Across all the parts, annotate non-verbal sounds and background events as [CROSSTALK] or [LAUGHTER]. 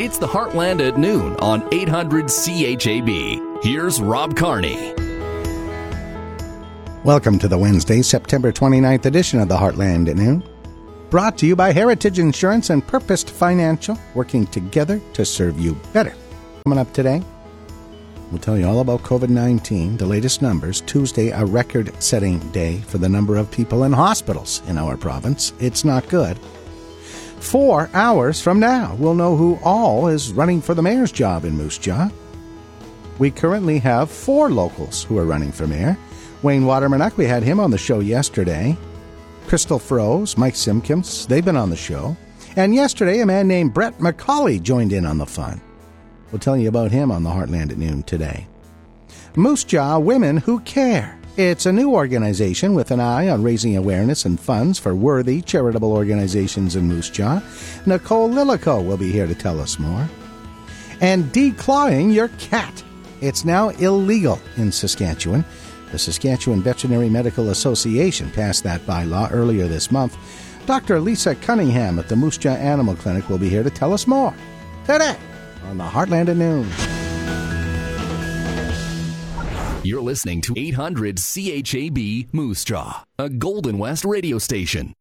It's the Heartland at noon on 800 CHAB. Here's Rob Carney. Welcome to the Wednesday, September 29th edition of the Heartland at noon. Brought to you by Heritage Insurance and Purposed Financial, working together to serve you better. Coming up today, we'll tell you all about COVID 19, the latest numbers. Tuesday, a record setting day for the number of people in hospitals in our province. It's not good. Four hours from now, we'll know who all is running for the mayor's job in Moose Jaw. We currently have four locals who are running for mayor. Wayne Watermanuk, we had him on the show yesterday. Crystal Froese, Mike Simpkins, they've been on the show. And yesterday, a man named Brett McCauley joined in on the fun. We'll tell you about him on the Heartland at noon today. Moose Jaw Women Who Care. It's a new organization with an eye on raising awareness and funds for worthy charitable organizations in Moose Jaw. Nicole Lilico will be here to tell us more. And declawing your cat. It's now illegal in Saskatchewan. The Saskatchewan Veterinary Medical Association passed that bylaw earlier this month. Dr. Lisa Cunningham at the Moose Jaw Animal Clinic will be here to tell us more today on the Heartland at Noon. You're listening to 800 CHAB Moose Jaw, a Golden West radio station.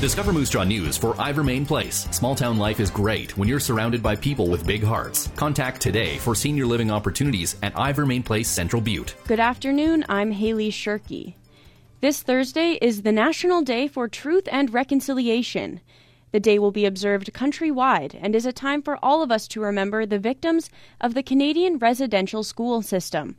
Discover Moose Jaw News for Ivermain Place. Small town life is great when you're surrounded by people with big hearts. Contact today for senior living opportunities at Ivermain Place Central Butte. Good afternoon. I'm Haley Shirky. This Thursday is the National Day for Truth and Reconciliation. The day will be observed countrywide and is a time for all of us to remember the victims of the Canadian residential school system.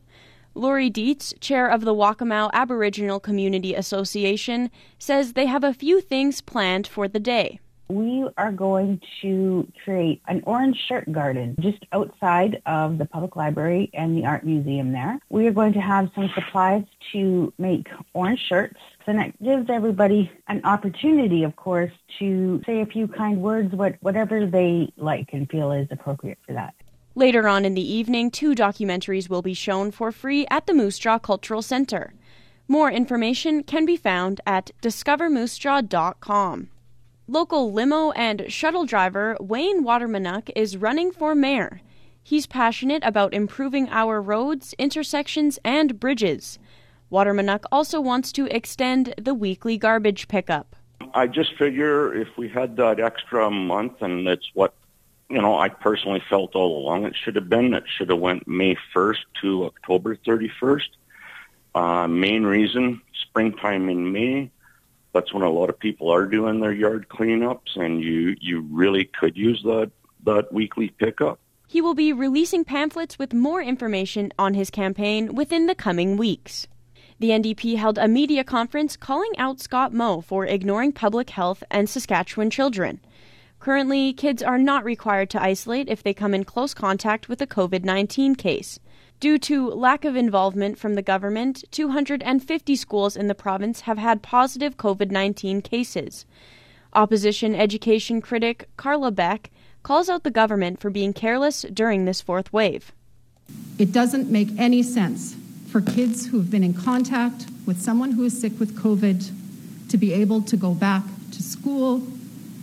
Lori Dietz, chair of the Wakamow Aboriginal Community Association, says they have a few things planned for the day. We are going to create an orange shirt garden just outside of the public library and the art museum there. We are going to have some supplies to make orange shirts. And it gives everybody an opportunity, of course, to say a few kind words, what, whatever they like and feel is appropriate for that. Later on in the evening, two documentaries will be shown for free at the Moose Jaw Cultural Center. More information can be found at discovermoosejaw.com. Local limo and shuttle driver Wayne Watermanuk is running for mayor. He's passionate about improving our roads, intersections, and bridges. Watermanuk also wants to extend the weekly garbage pickup. I just figure if we had that extra month, and it's what you know, I personally felt all along it should have been. It should have went May 1st to October 31st. Uh, main reason, springtime in May. That's when a lot of people are doing their yard cleanups, and you you really could use that that weekly pickup. He will be releasing pamphlets with more information on his campaign within the coming weeks. The NDP held a media conference calling out Scott Moe for ignoring public health and Saskatchewan children. Currently, kids are not required to isolate if they come in close contact with a COVID 19 case. Due to lack of involvement from the government, 250 schools in the province have had positive COVID 19 cases. Opposition education critic Carla Beck calls out the government for being careless during this fourth wave. It doesn't make any sense for kids who have been in contact with someone who is sick with COVID to be able to go back to school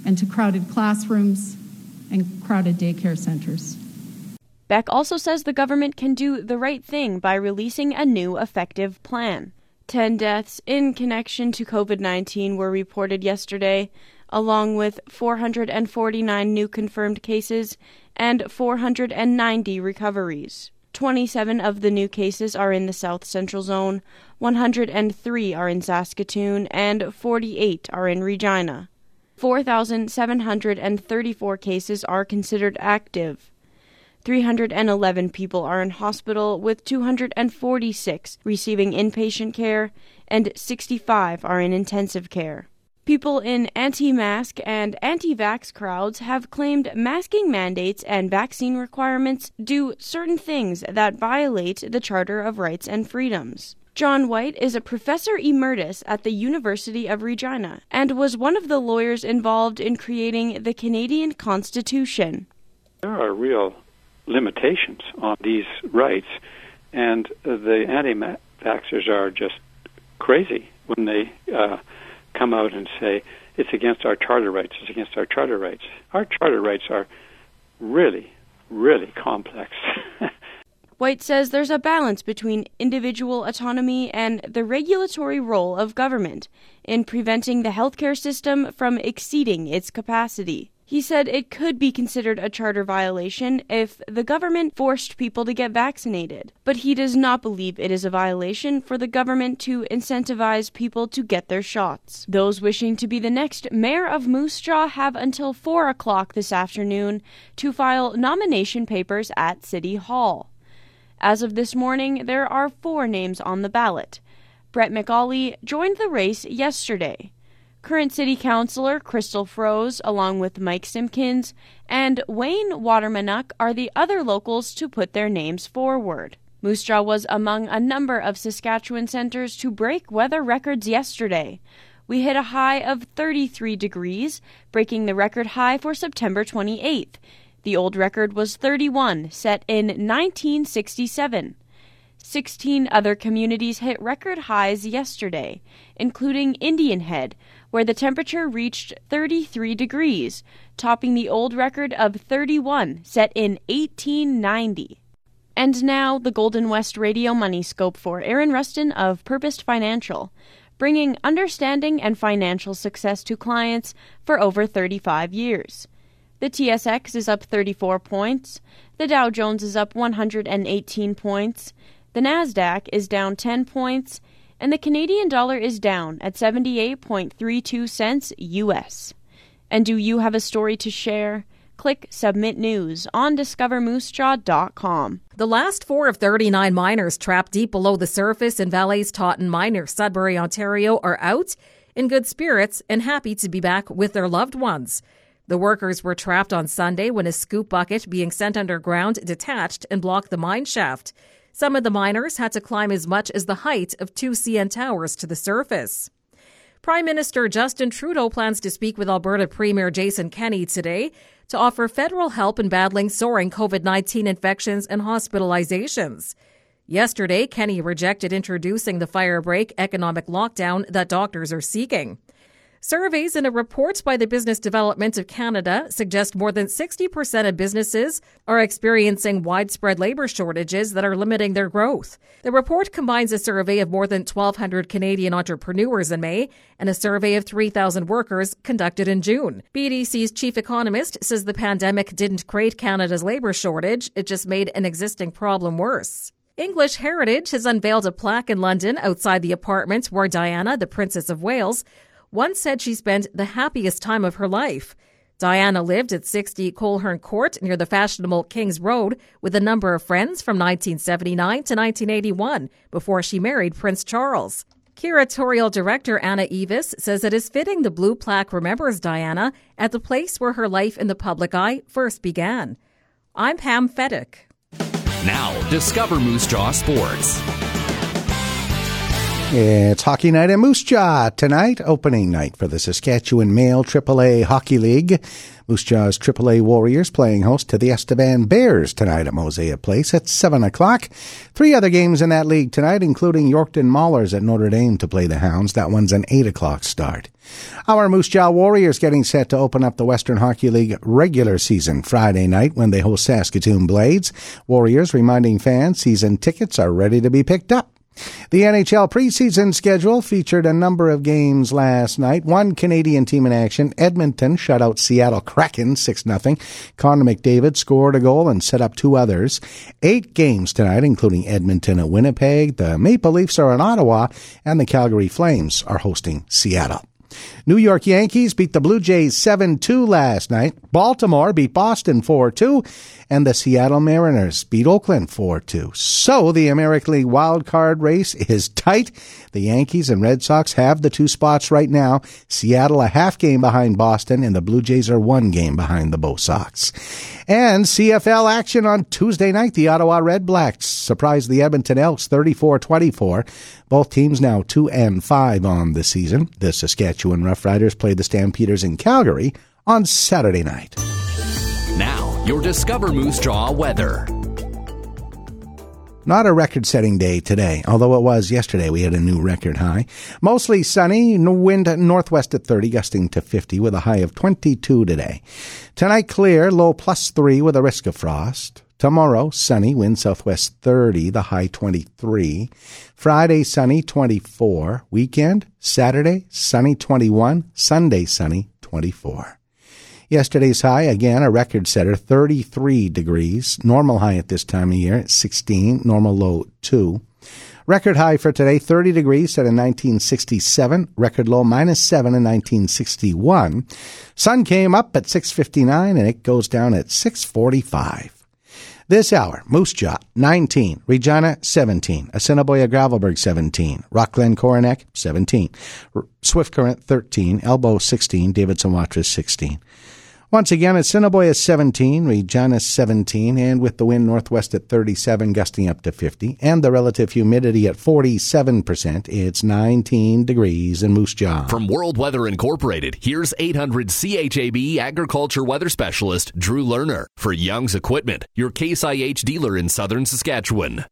and to crowded classrooms and crowded daycare centers. Beck also says the government can do the right thing by releasing a new effective plan. 10 deaths in connection to COVID 19 were reported yesterday, along with 449 new confirmed cases and 490 recoveries. 27 of the new cases are in the South Central Zone, 103 are in Saskatoon, and 48 are in Regina. 4,734 cases are considered active. 311 people are in hospital, with 246 receiving inpatient care, and 65 are in intensive care. People in anti mask and anti vax crowds have claimed masking mandates and vaccine requirements do certain things that violate the Charter of Rights and Freedoms. John White is a professor emeritus at the University of Regina and was one of the lawyers involved in creating the Canadian Constitution. There are real limitations on these rights, and the anti vaxxers are just crazy when they uh, come out and say it's against our charter rights, it's against our charter rights. Our charter rights are really, really complex. [LAUGHS] White says there's a balance between individual autonomy and the regulatory role of government in preventing the healthcare system from exceeding its capacity. He said it could be considered a charter violation if the government forced people to get vaccinated, but he does not believe it is a violation for the government to incentivize people to get their shots. Those wishing to be the next mayor of Moose Jaw have until 4 o'clock this afternoon to file nomination papers at City Hall. As of this morning, there are four names on the ballot. Brett McAuley joined the race yesterday. Current City Councilor Crystal Froese, along with Mike Simpkins and Wayne Watermanuk, are the other locals to put their names forward. Moose Jaw was among a number of Saskatchewan centers to break weather records yesterday. We hit a high of 33 degrees, breaking the record high for September 28th. The old record was 31, set in 1967. 16 other communities hit record highs yesterday, including Indian Head, where the temperature reached 33 degrees, topping the old record of 31 set in 1890. And now, the Golden West Radio Money Scope for Aaron Rustin of Purposed Financial, bringing understanding and financial success to clients for over 35 years. The TSX is up 34 points. The Dow Jones is up 118 points. The Nasdaq is down 10 points, and the Canadian dollar is down at 78.32 cents US. And do you have a story to share? Click Submit News on discovermoosejaw.com. The last four of 39 miners trapped deep below the surface in Vale's Totten Mine, Sudbury, Ontario, are out in good spirits and happy to be back with their loved ones. The workers were trapped on Sunday when a scoop bucket being sent underground detached and blocked the mine shaft. Some of the miners had to climb as much as the height of two CN towers to the surface. Prime Minister Justin Trudeau plans to speak with Alberta Premier Jason Kenney today to offer federal help in battling soaring COVID 19 infections and hospitalizations. Yesterday, Kenney rejected introducing the firebreak economic lockdown that doctors are seeking. Surveys and a report by the Business Development of Canada suggest more than 60% of businesses are experiencing widespread labor shortages that are limiting their growth. The report combines a survey of more than 1,200 Canadian entrepreneurs in May and a survey of 3,000 workers conducted in June. BDC's chief economist says the pandemic didn't create Canada's labor shortage, it just made an existing problem worse. English Heritage has unveiled a plaque in London outside the apartment where Diana, the Princess of Wales, once said she spent the happiest time of her life. Diana lived at 60 Coleherne Court near the fashionable King's Road with a number of friends from 1979 to 1981 before she married Prince Charles. Curatorial director Anna Eavis says it is fitting the blue plaque remembers Diana at the place where her life in the public eye first began. I'm Pam Fedek. Now, discover Moose Jaw Sports. It's hockey night at Moose Jaw tonight, opening night for the Saskatchewan Male AAA Hockey League. Moose Jaw's AAA Warriors playing host to the Estevan Bears tonight at Mosaic Place at 7 o'clock. Three other games in that league tonight, including Yorkton Maulers at Notre Dame to play the Hounds. That one's an 8 o'clock start. Our Moose Jaw Warriors getting set to open up the Western Hockey League regular season Friday night when they host Saskatoon Blades. Warriors reminding fans season tickets are ready to be picked up. The NHL preseason schedule featured a number of games last night. One Canadian team in action. Edmonton shut out Seattle Kraken 6 0. Connor McDavid scored a goal and set up two others. Eight games tonight, including Edmonton at Winnipeg. The Maple Leafs are in Ottawa, and the Calgary Flames are hosting Seattle. New York Yankees beat the Blue Jays 7-2 last night. Baltimore beat Boston 4-2 and the Seattle Mariners beat Oakland 4-2. So the American League wild card race is tight. The Yankees and Red Sox have the two spots right now. Seattle a half game behind Boston and the Blue Jays are one game behind the Bo Sox. And CFL action on Tuesday night. The Ottawa Redblacks surprised the Edmonton Elks 34-24. Both teams now 2 and 5 on the season. The Saskatchewan Roughriders played the Stampeders in Calgary on Saturday night. Now, your Discover Moose Jaw weather. Not a record setting day today, although it was yesterday. We had a new record high. Mostly sunny, wind northwest at 30, gusting to 50 with a high of 22 today. Tonight clear, low plus 3 with a risk of frost. Tomorrow, sunny, wind southwest 30, the high 23. Friday, sunny 24. Weekend, Saturday, sunny 21. Sunday, sunny 24. Yesterday's high, again, a record setter, 33 degrees. Normal high at this time of year, 16. Normal low, 2. Record high for today, 30 degrees, set in 1967. Record low, minus 7 in 1961. Sun came up at 6.59 and it goes down at 6.45. This hour, Moose Jaw, 19. Regina, 17. Assiniboia Gravelbourg, 17. Rockglen Coronach, 17. Swift Current, 13. Elbow, 16. Davidson Watrous, 16. Once again, Assiniboia 17, Regina 17, and with the wind northwest at 37, gusting up to 50, and the relative humidity at 47%, it's 19 degrees in Moose Jaw. From World Weather Incorporated, here's 800 CHAB agriculture weather specialist Drew Lerner for Young's Equipment, your Case IH dealer in southern Saskatchewan.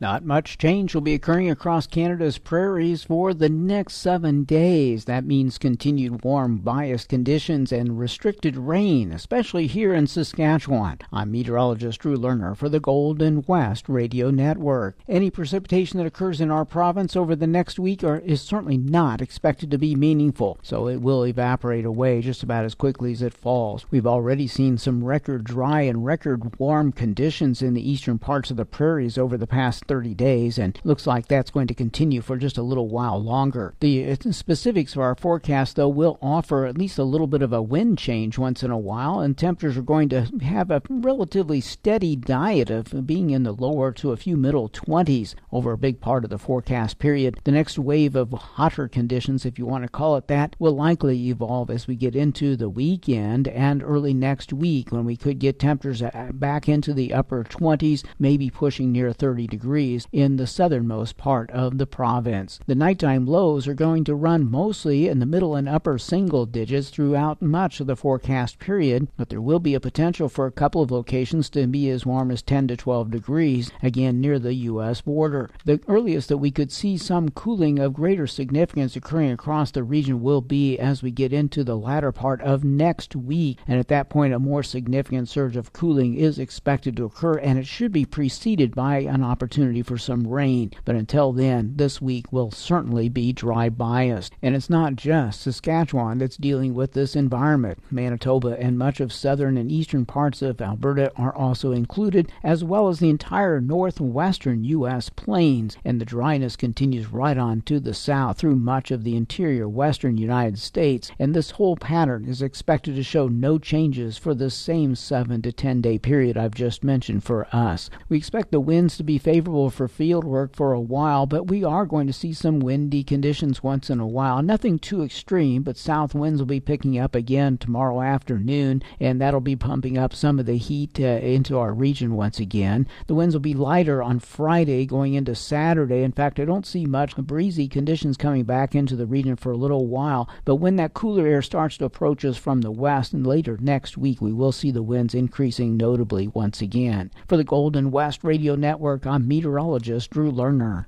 Not much change will be occurring across Canada's prairies for the next seven days. That means continued warm, biased conditions and restricted rain, especially here in Saskatchewan. I'm meteorologist Drew Lerner for the Golden West Radio Network. Any precipitation that occurs in our province over the next week are, is certainly not expected to be meaningful, so it will evaporate away just about as quickly as it falls. We've already seen some record dry and record warm conditions in the eastern parts of the prairies over the past 30 days, and looks like that's going to continue for just a little while longer. The uh, specifics of our forecast, though, will offer at least a little bit of a wind change once in a while, and temperatures are going to have a relatively steady diet of being in the lower to a few middle 20s over a big part of the forecast period. The next wave of hotter conditions, if you want to call it that, will likely evolve as we get into the weekend and early next week when we could get temperatures uh, back into the upper 20s, maybe pushing near 30 degrees degrees in the southernmost part of the province. The nighttime lows are going to run mostly in the middle and upper single digits throughout much of the forecast period, but there will be a potential for a couple of locations to be as warm as 10 to 12 degrees, again near the U.S. border. The earliest that we could see some cooling of greater significance occurring across the region will be as we get into the latter part of next week, and at that point, a more significant surge of cooling is expected to occur, and it should be preceded by an opportunity opportunity for some rain, but until then, this week will certainly be dry biased. And it's not just Saskatchewan that's dealing with this environment. Manitoba and much of southern and eastern parts of Alberta are also included, as well as the entire northwestern U.S. plains, and the dryness continues right on to the south through much of the interior western United States, and this whole pattern is expected to show no changes for the same 7 to 10 day period I've just mentioned for us. We expect the winds to be favorable for field work for a while, but we are going to see some windy conditions once in a while. Nothing too extreme, but south winds will be picking up again tomorrow afternoon, and that'll be pumping up some of the heat uh, into our region once again. The winds will be lighter on Friday going into Saturday. In fact, I don't see much breezy conditions coming back into the region for a little while, but when that cooler air starts to approach us from the west and later next week, we will see the winds increasing notably once again. For the Golden West Radio Network, I'm Meter meteorologist Drew Lerner.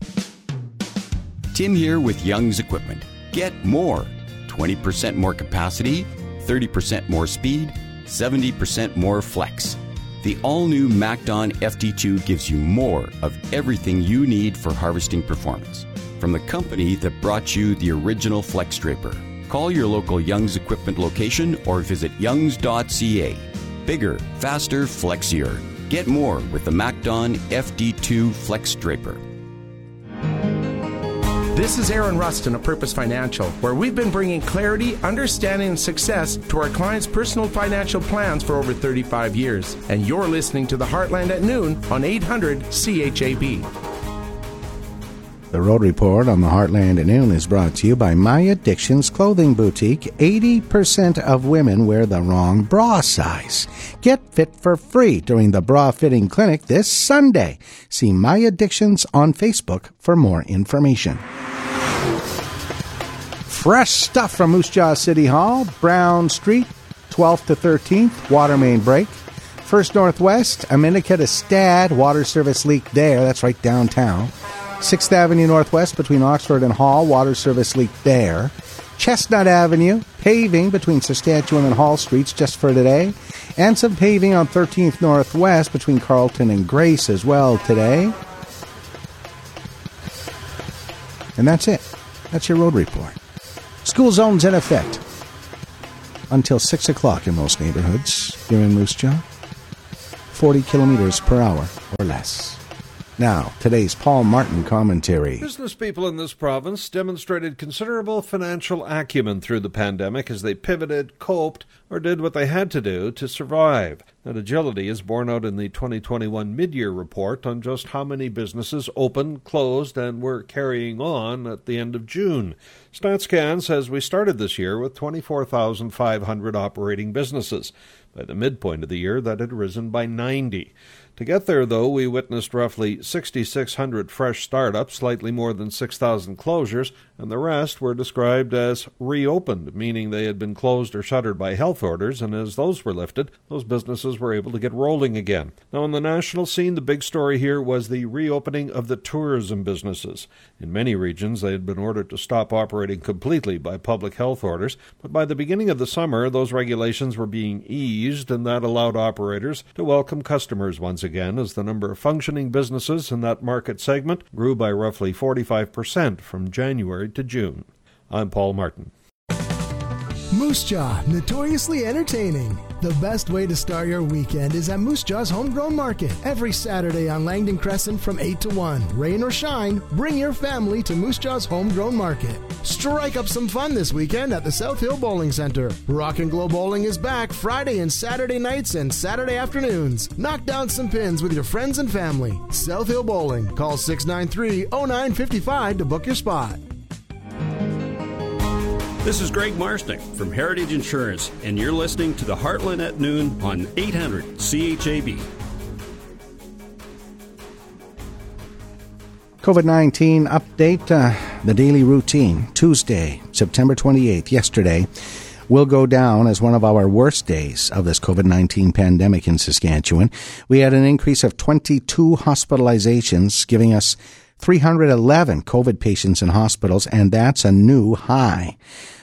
Tim here with Young's Equipment. Get more 20% more capacity, 30% more speed, 70% more flex. The all new MacDon FD2 gives you more of everything you need for harvesting performance. From the company that brought you the original Flex Draper. Call your local Young's Equipment location or visit youngs.ca. Bigger, faster, flexier. Get more with the MacDon FD2 Flex Draper. This is Aaron Rustin of Purpose Financial, where we've been bringing clarity, understanding, and success to our clients' personal financial plans for over 35 years. And you're listening to the Heartland at noon on 800 CHAB. The Road Report on the Heartland at Noon is brought to you by My Addictions Clothing Boutique. 80% of women wear the wrong bra size. Get fit for free during the bra fitting clinic this Sunday. See My Addictions on Facebook for more information. Fresh stuff from Moose Jaw City Hall, Brown Street, 12th to 13th, water main break. First Northwest, Ominica to Stad, water service leak there. That's right downtown. 6th Avenue Northwest between Oxford and Hall, water service leak there. Chestnut Avenue, paving between Saskatchewan and Hall Streets just for today. And some paving on 13th Northwest between Carlton and Grace as well today. And that's it. That's your road report. School zones in effect until 6 o'clock in most neighborhoods here in Moose Jaw. 40 kilometers per hour or less. Now, today's Paul Martin commentary. Business people in this province demonstrated considerable financial acumen through the pandemic as they pivoted, coped, or did what they had to do to survive. That agility is borne out in the 2021 mid-year report on just how many businesses opened, closed, and were carrying on at the end of June. StatsCan says we started this year with 24,500 operating businesses. By the midpoint of the year, that had risen by 90. To get there, though, we witnessed roughly 6,600 fresh startups, slightly more than 6,000 closures, and the rest were described as reopened, meaning they had been closed or shuttered by health orders, and as those were lifted, those businesses were able to get rolling again. Now, on the national scene, the big story here was the reopening of the tourism businesses. In many regions, they had been ordered to stop operating completely by public health orders, but by the beginning of the summer, those regulations were being eased, and that allowed operators to welcome customers once again as the number of functioning businesses in that market segment grew by roughly 45% from January to June. I'm Paul Martin. Moose Jaw, notoriously entertaining. The best way to start your weekend is at Moose Jaw's Homegrown Market. Every Saturday on Langdon Crescent from 8 to 1. Rain or shine, bring your family to Moose Jaw's Homegrown Market. Strike up some fun this weekend at the South Hill Bowling Center. Rock and Glow Bowling is back Friday and Saturday nights and Saturday afternoons. Knock down some pins with your friends and family. South Hill Bowling. Call 693 0955 to book your spot. This is Greg Marsnick from Heritage Insurance, and you're listening to the Heartland at Noon on 800 CHAB. COVID 19 update, uh, the daily routine, Tuesday, September 28th, yesterday, will go down as one of our worst days of this COVID 19 pandemic in Saskatchewan. We had an increase of 22 hospitalizations, giving us 311 COVID patients in hospitals, and that's a new high.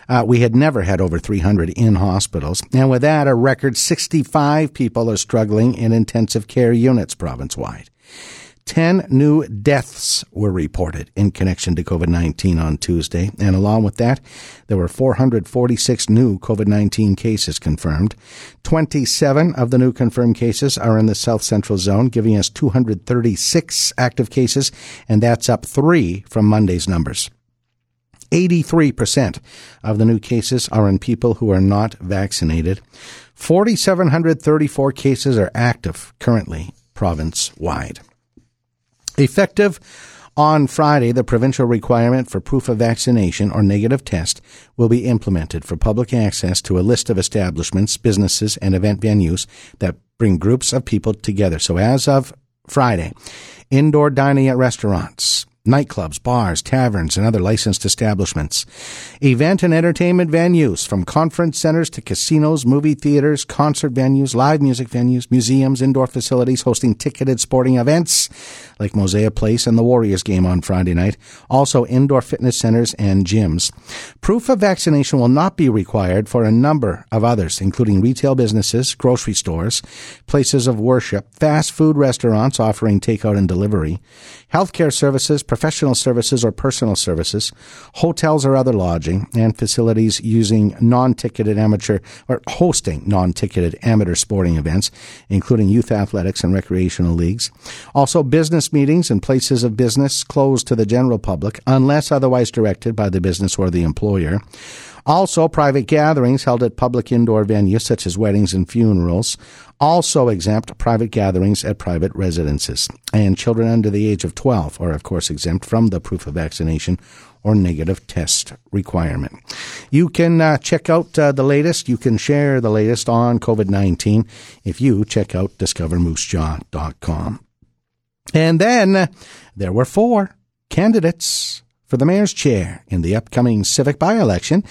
Uh, we had never had over 300 in hospitals. And with that, a record 65 people are struggling in intensive care units province wide. 10 new deaths were reported in connection to COVID 19 on Tuesday. And along with that, there were 446 new COVID 19 cases confirmed. 27 of the new confirmed cases are in the South Central Zone, giving us 236 active cases, and that's up three from Monday's numbers. 83% of the new cases are in people who are not vaccinated. 4,734 cases are active currently province wide. Effective on Friday, the provincial requirement for proof of vaccination or negative test will be implemented for public access to a list of establishments, businesses, and event venues that bring groups of people together. So as of Friday, indoor dining at restaurants, nightclubs, bars, taverns, and other licensed establishments. Event and entertainment venues, from conference centers to casinos, movie theaters, concert venues, live music venues, museums, indoor facilities hosting ticketed sporting events like Mosaic Place and the Warriors game on Friday night. Also, indoor fitness centers and gyms. Proof of vaccination will not be required for a number of others, including retail businesses, grocery stores, places of worship, fast food restaurants offering takeout and delivery, healthcare services, professional services or personal services, hotels or other lodging, and facilities using non-ticketed amateur or hosting non-ticketed amateur sporting events, including youth athletics and recreational leagues. Also, business meetings and places of business closed to the general public unless otherwise directed by the business or the employer. Also, private gatherings held at public indoor venues such as weddings and funerals also exempt private gatherings at private residences. And children under the age of 12 are, of course, exempt from the proof of vaccination or negative test requirement. You can uh, check out uh, the latest. You can share the latest on COVID 19 if you check out discovermoosejaw.com. And then uh, there were four candidates for the mayor's chair in the upcoming civic by-election.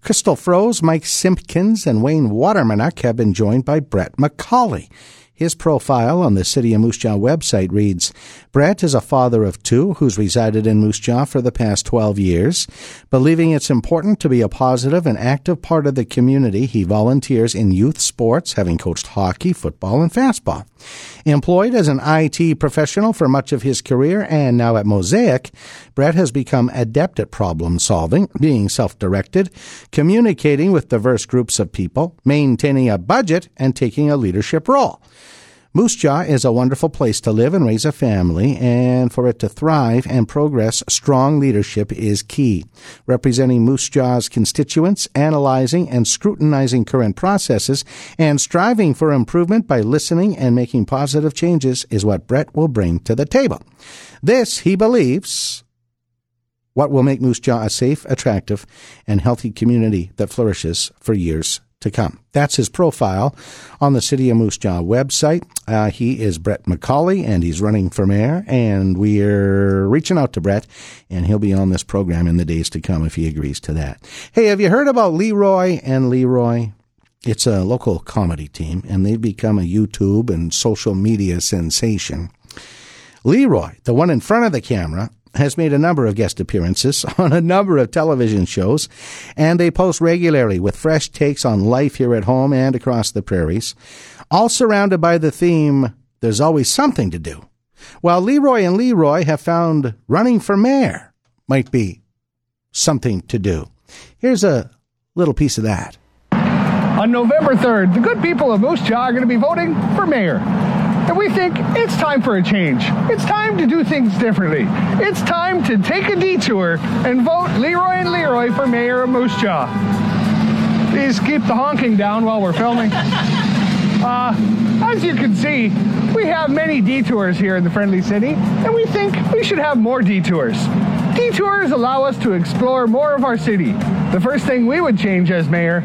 Crystal Froese, Mike Simpkins, and Wayne Watermanuck have been joined by Brett McCauley. His profile on the City of Moose Jaw website reads Brett is a father of two who's resided in Moose Jaw for the past 12 years. Believing it's important to be a positive and active part of the community, he volunteers in youth sports, having coached hockey, football, and fastball. Employed as an IT professional for much of his career and now at Mosaic, Brett has become adept at problem solving, being self directed, communicating with diverse groups of people, maintaining a budget, and taking a leadership role. Moose Jaw is a wonderful place to live and raise a family, and for it to thrive and progress, strong leadership is key. Representing Moose Jaw's constituents, analyzing and scrutinizing current processes, and striving for improvement by listening and making positive changes is what Brett will bring to the table. This, he believes, what will make Moose Jaw a safe, attractive, and healthy community that flourishes for years to come. That's his profile on the City of Moose Jaw website. Uh, he is Brett McCauley, and he's running for mayor. And we're reaching out to Brett, and he'll be on this program in the days to come if he agrees to that. Hey, have you heard about Leroy and Leroy? It's a local comedy team, and they've become a YouTube and social media sensation. Leroy, the one in front of the camera, has made a number of guest appearances [LAUGHS] on a number of television shows, and they post regularly with fresh takes on life here at home and across the prairies, all surrounded by the theme, There's always something to do. While Leroy and Leroy have found running for mayor might be something to do. Here's a little piece of that. On November 3rd, the good people of Moose Jaw are going to be voting for mayor. And we think it's time for a change. It's time to do things differently. It's time to take a detour and vote Leroy and Leroy for mayor of Moose Jaw. Please keep the honking down while we're filming. [LAUGHS] Uh, as you can see, we have many detours here in the Friendly City, and we think we should have more detours. Detours allow us to explore more of our city. The first thing we would change as mayor,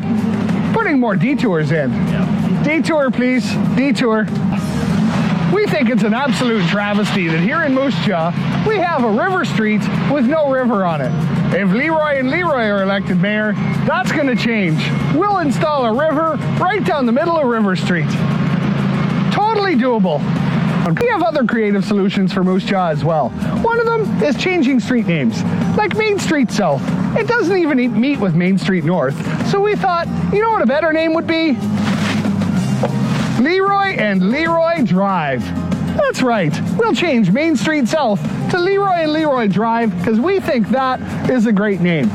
putting more detours in. Detour, please. Detour. We think it's an absolute travesty that here in Moose Jaw, we have a river street with no river on it. If Leroy and Leroy are elected mayor, that's going to change. We'll install a river right down the middle of River Street. Totally doable. We have other creative solutions for Moose Jaw as well. One of them is changing street names, like Main Street South. It doesn't even meet with Main Street North. So we thought, you know what a better name would be? Leroy and Leroy Drive. That's right. We'll change Main Street South to Leroy and Leroy Drive because we think that is a great name. [LAUGHS]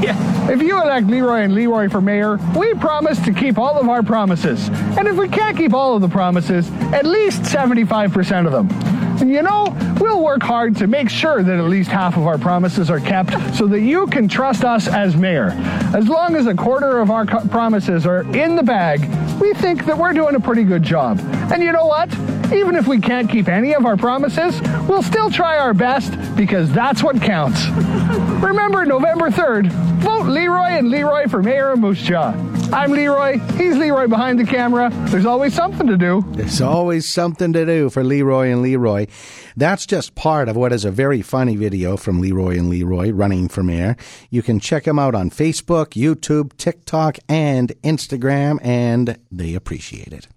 yeah. If you elect Leroy and Leroy for mayor, we promise to keep all of our promises. And if we can't keep all of the promises, at least 75% of them. And you know, we'll work hard to make sure that at least half of our promises are kept so that you can trust us as mayor. As long as a quarter of our co- promises are in the bag, we think that we're doing a pretty good job. And you know what? Even if we can't keep any of our promises, we'll still try our best because that's what counts. [LAUGHS] Remember November 3rd, vote Leroy and Leroy for mayor of Moose Jaw. I'm Leroy. He's Leroy behind the camera. There's always something to do. There's always something to do for Leroy and Leroy. That's just part of what is a very funny video from Leroy and Leroy running for mayor. You can check them out on Facebook, YouTube, TikTok, and Instagram, and they appreciate it.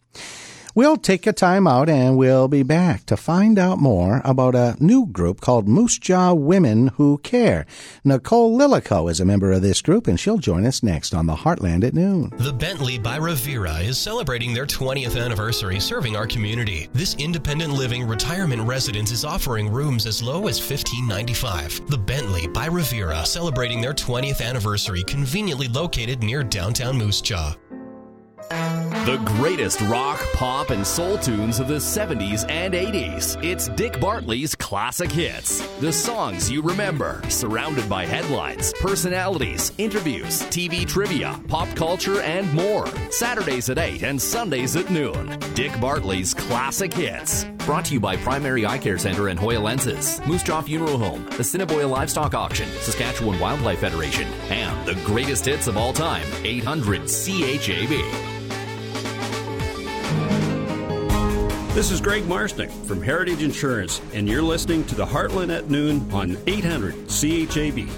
We'll take a time out and we'll be back to find out more about a new group called Moose Jaw Women Who Care. Nicole Lilico is a member of this group and she'll join us next on the Heartland at noon. The Bentley by Revera is celebrating their 20th anniversary serving our community. This independent living retirement residence is offering rooms as low as $15.95. The Bentley by Revera celebrating their 20th anniversary conveniently located near downtown Moose Jaw. The greatest rock, pop, and soul tunes of the 70s and 80s. It's Dick Bartley's classic hits. The songs you remember, surrounded by headlines, personalities, interviews, TV trivia, pop culture, and more. Saturdays at 8 and Sundays at noon. Dick Bartley's classic hits. Brought to you by Primary Eye Care Center and Hoya Lenses, Moose Jaw Funeral Home, the Assiniboia Livestock Auction, Saskatchewan Wildlife Federation, and the greatest hits of all time, 800 CHAB. This is Greg Marsnick from Heritage Insurance, and you're listening to the Heartland at Noon on 800 CHAB.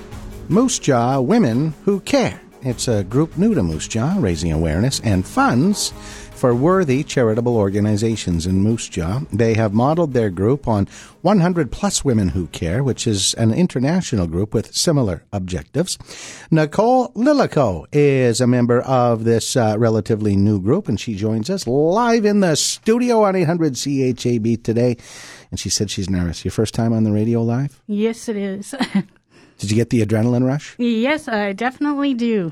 Moose Jaw Women Who Care. It's a group new to Moose Jaw, raising awareness and funds for worthy charitable organizations in Moose Jaw. They have modeled their group on 100 Plus Women Who Care, which is an international group with similar objectives. Nicole Lilico is a member of this uh, relatively new group, and she joins us live in the studio on 800 CHAB today. And she said she's nervous. Your first time on the radio live? Yes, it is. [LAUGHS] Did you get the adrenaline rush? yes, I definitely do.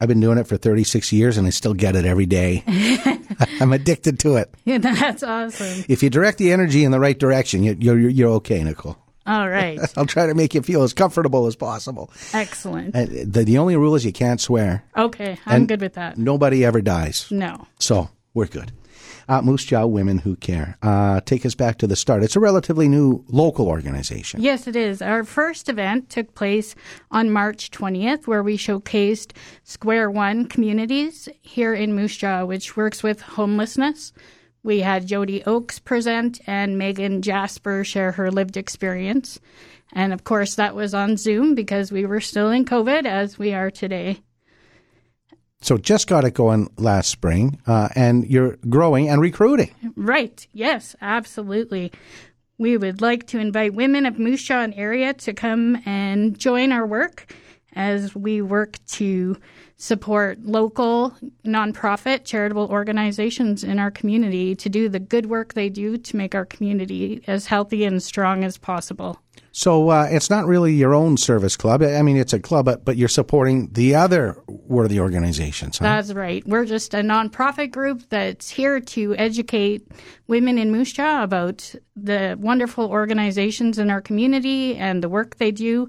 I've been doing it for 36 years and I still get it every day. [LAUGHS] I'm addicted to it. Yeah, [LAUGHS] that's awesome. If you direct the energy in the right direction, you're, you're, you're okay, Nicole. All right. [LAUGHS] I'll try to make you feel as comfortable as possible. Excellent. The, the only rule is you can't swear. Okay, I'm And good with that. Nobody ever dies. No. So we're good. Uh, Moose Jaw Women Who Care. Uh, take us back to the start. It's a relatively new local organization. Yes, it is. Our first event took place on March 20th, where we showcased Square One Communities here in Moose Jaw, which works with homelessness. We had Jody Oakes present and Megan Jasper share her lived experience. And of course, that was on Zoom because we were still in COVID as we are today. So just got it going last spring, uh, and you're growing and recruiting. Right. Yes, absolutely. We would like to invite women of Moose Jaw and area to come and join our work as we work to support local nonprofit charitable organizations in our community to do the good work they do to make our community as healthy and strong as possible. So uh, it's not really your own service club. I mean, it's a club, but, but you're supporting the other worthy organizations. Huh? That's right. We're just a nonprofit group that's here to educate women in Moose Jaw about the wonderful organizations in our community and the work they do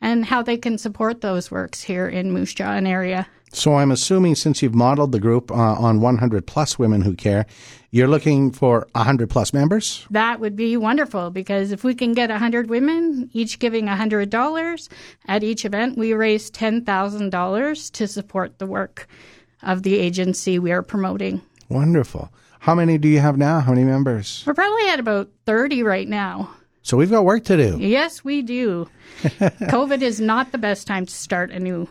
and how they can support those works here in Moose Jaw and area. So I'm assuming since you've modeled the group uh, on 100 plus women who care, you're looking for 100 plus members? That would be wonderful because if we can get 100 women, each giving $100 at each event, we raise $10,000 to support the work of the agency we are promoting. Wonderful. How many do you have now? How many members? We're probably at about 30 right now. So we've got work to do. Yes, we do. [LAUGHS] COVID is not the best time to start a new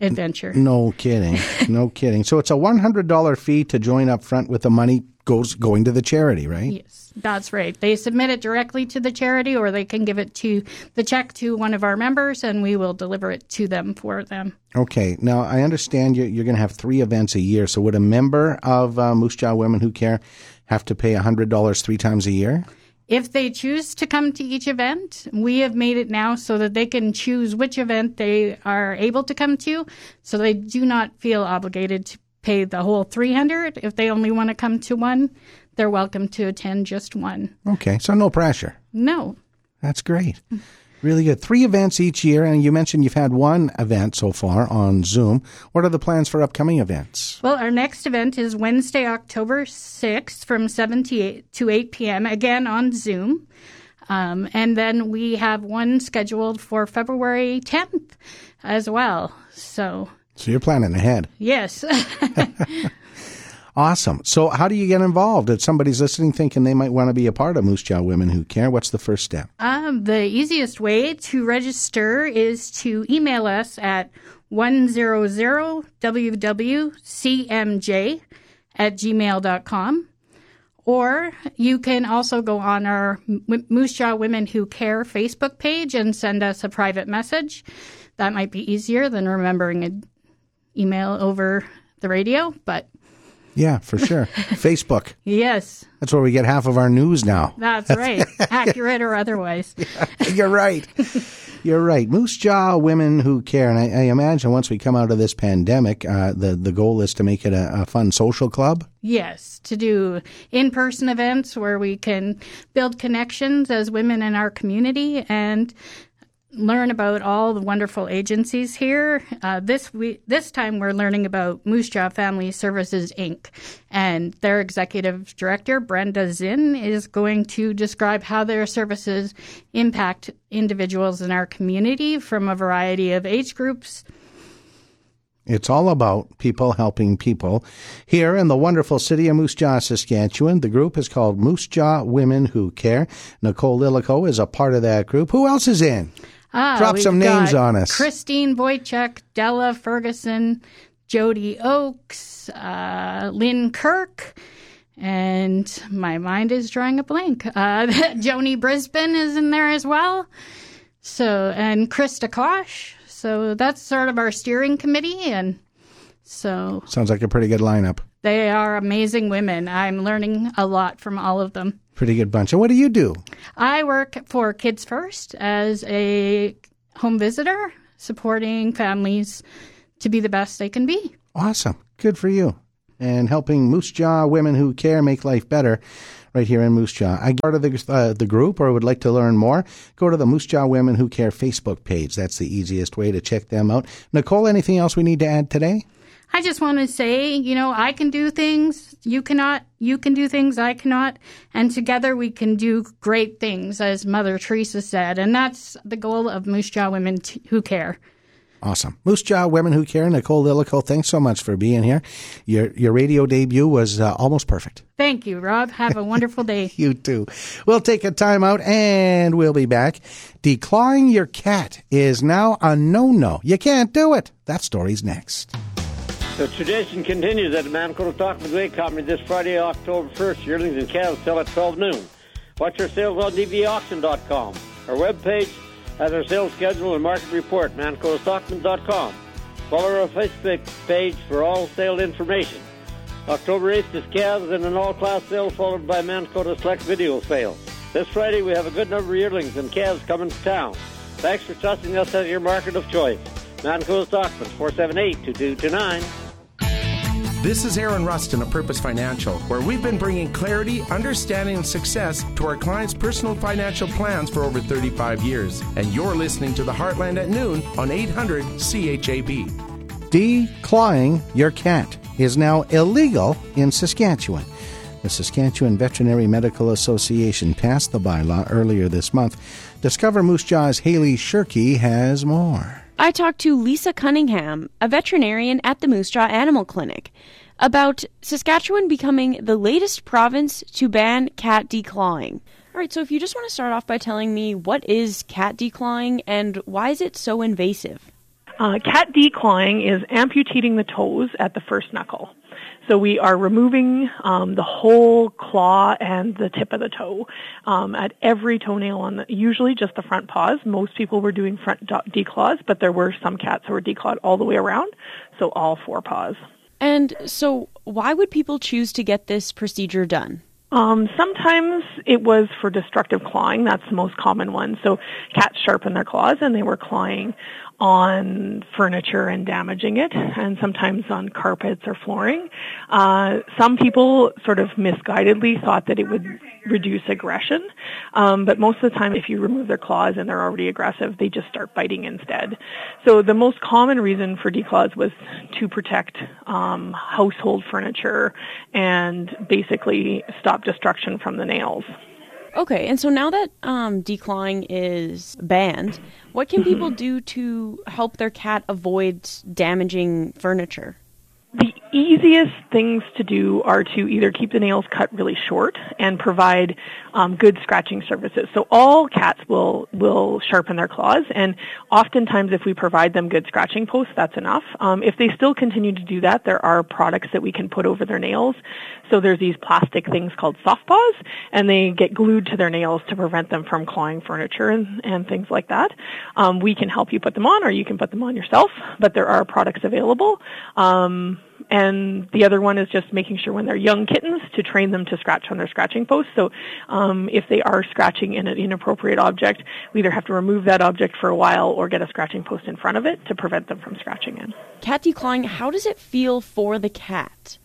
adventure. No kidding. no [LAUGHS] kidding. So it's a $100 fee to join up front with the money goes going to the charity, right? Yes, that's right. They submit it directly to the charity or they can give it to the check to one of our members and we will deliver it to them for them. Okay. Now, I understand you're, you're going to have three events a year. So would a member of uh, Moose Jaw Women Who Care have to pay $100 three times a year? If they choose to come to each event, we have made it now so that they can choose which event they are able to come to, so they do not feel obligated to pay the whole 300. If they only want to come to one, they're welcome to attend just one. Okay. So no pressure. No. That's great. Really good. Three events each year, and you mentioned you've had one event so far on Zoom. What are the plans for upcoming events? Well, our next event is Wednesday, October 6th from 7 to 8, to 8 p.m., again on Zoom. Um, and then we have one scheduled for February 10th as well. So, So you're planning ahead. yes. [LAUGHS] Awesome. So how do you get involved? If somebody's listening thinking they might want to be a part of Moose Jaw Women Who Care, what's the first step? Um, the easiest way to register is to email us at 100wwcmj at gmail.com. Or you can also go on our Moose Jaw Women Who Care Facebook page and send us a private message. That might be easier than remembering an email over the radio, but Yeah, for sure. [LAUGHS] Facebook. yes, That's where we get half of our news now. that's right. [LAUGHS] Accurate or otherwise. [LAUGHS] You're right. You're right. Moose Jaw Women Who Care. And I, I imagine once we come out of this pandemic, uh, the, the goal is to make it a, a fun social club. Yes, to do in person events where we can build connections as women in our community and learn about all the wonderful agencies here. Uh, this we, this time we're learning about Moose Jaw Family Services Inc. and their executive director Brenda Zinn is going to describe how their services impact individuals in our community from a variety of age groups. It's all about people helping people. Here in the wonderful city of Moose Jaw, Saskatchewan, the group is called Moose Jaw Women Who Care. Nicole Lilico is a part of that group. Who else is in? Ah, Drop some names on us. Christine Wojcik, Della Ferguson, Jody Oakes, uh, Lynn Kirk, and my mind is drawing a blank. Uh, [LAUGHS] Joni Brisbane is in there as well. So, and Krista Kosh. So that's sort of our steering committee. And so. Sounds like a pretty good lineup. They are amazing women. I'm learning a lot from all of them. Pretty good bunch. And what do you do? I work for Kids First as a home visitor, supporting families to be the best they can be. Awesome. Good for you. And helping Moose Jaw women who care make life better right here in Moose Jaw. I part of the, uh, the group or would like to learn more, go to the Moose Jaw Women Who Care Facebook page. That's the easiest way to check them out. Nicole, anything else we need to add today? I just want to say, you know, I can do things, you cannot, you can do things, I cannot, and together we can do great things, as Mother Teresa said. And that's the goal of Moose Jaw Women t- Who Care. Awesome. Moose Jaw Women Who Care, Nicole Lillico, thanks so much for being here. Your your radio debut was uh, almost perfect. Thank you, Rob. Have a wonderful day. [LAUGHS] you too. We'll take a time out and we'll be back. Declawing your cat is now a no-no. You can't do it. That story's next. The tradition continues at the Mankota Talk Midway Company this Friday, October 1st. Yearlings and calves sell at 12 noon. Watch our sales on dvauction.com. Our webpage has our sales schedule and market report, mancotostockman.com. Follow our Facebook page for all sale information. October 8th is calves and an all-class sale followed by Mankota Select video sale. This Friday we have a good number of yearlings and calves coming to town. Thanks for trusting us as your market of choice. Mankota Stockman, 478-2229. This is Aaron Rustin of Purpose Financial, where we've been bringing clarity, understanding, and success to our clients' personal financial plans for over 35 years. And you're listening to the Heartland at noon on 800 CHAB. Declawing your cat is now illegal in Saskatchewan. The Saskatchewan Veterinary Medical Association passed the bylaw earlier this month. Discover Moose Jaw's Haley Shirky has more. I talked to Lisa Cunningham, a veterinarian at the Moose Jaw Animal Clinic, about Saskatchewan becoming the latest province to ban cat declawing. All right, so if you just want to start off by telling me what is cat declawing and why is it so invasive? Uh, cat declawing is amputating the toes at the first knuckle. So we are removing um, the whole claw and the tip of the toe um, at every toenail on the, usually just the front paws. Most people were doing front declaws, but there were some cats who were declawed all the way around, so all four paws. And so why would people choose to get this procedure done? Um, sometimes it was for destructive clawing. That's the most common one. So cats sharpen their claws and they were clawing on furniture and damaging it, and sometimes on carpets or flooring. Uh, some people sort of misguidedly thought that it would reduce aggression, um, but most of the time, if you remove their claws and they're already aggressive, they just start biting instead. So the most common reason for declaws was to protect um, household furniture and basically stop destruction from the nails. Okay, and so now that um, declawing is banned, what can people mm-hmm. do to help their cat avoid damaging furniture? Easiest things to do are to either keep the nails cut really short and provide um, good scratching surfaces. So all cats will will sharpen their claws, and oftentimes if we provide them good scratching posts, that's enough. Um, if they still continue to do that, there are products that we can put over their nails. So there's these plastic things called soft paws, and they get glued to their nails to prevent them from clawing furniture and, and things like that. Um, we can help you put them on, or you can put them on yourself, but there are products available. Um, and the other one is just making sure when they're young kittens to train them to scratch on their scratching posts. So um, if they are scratching in an inappropriate object, we either have to remove that object for a while or get a scratching post in front of it to prevent them from scratching in. Cat declawing, how does it feel for the cat?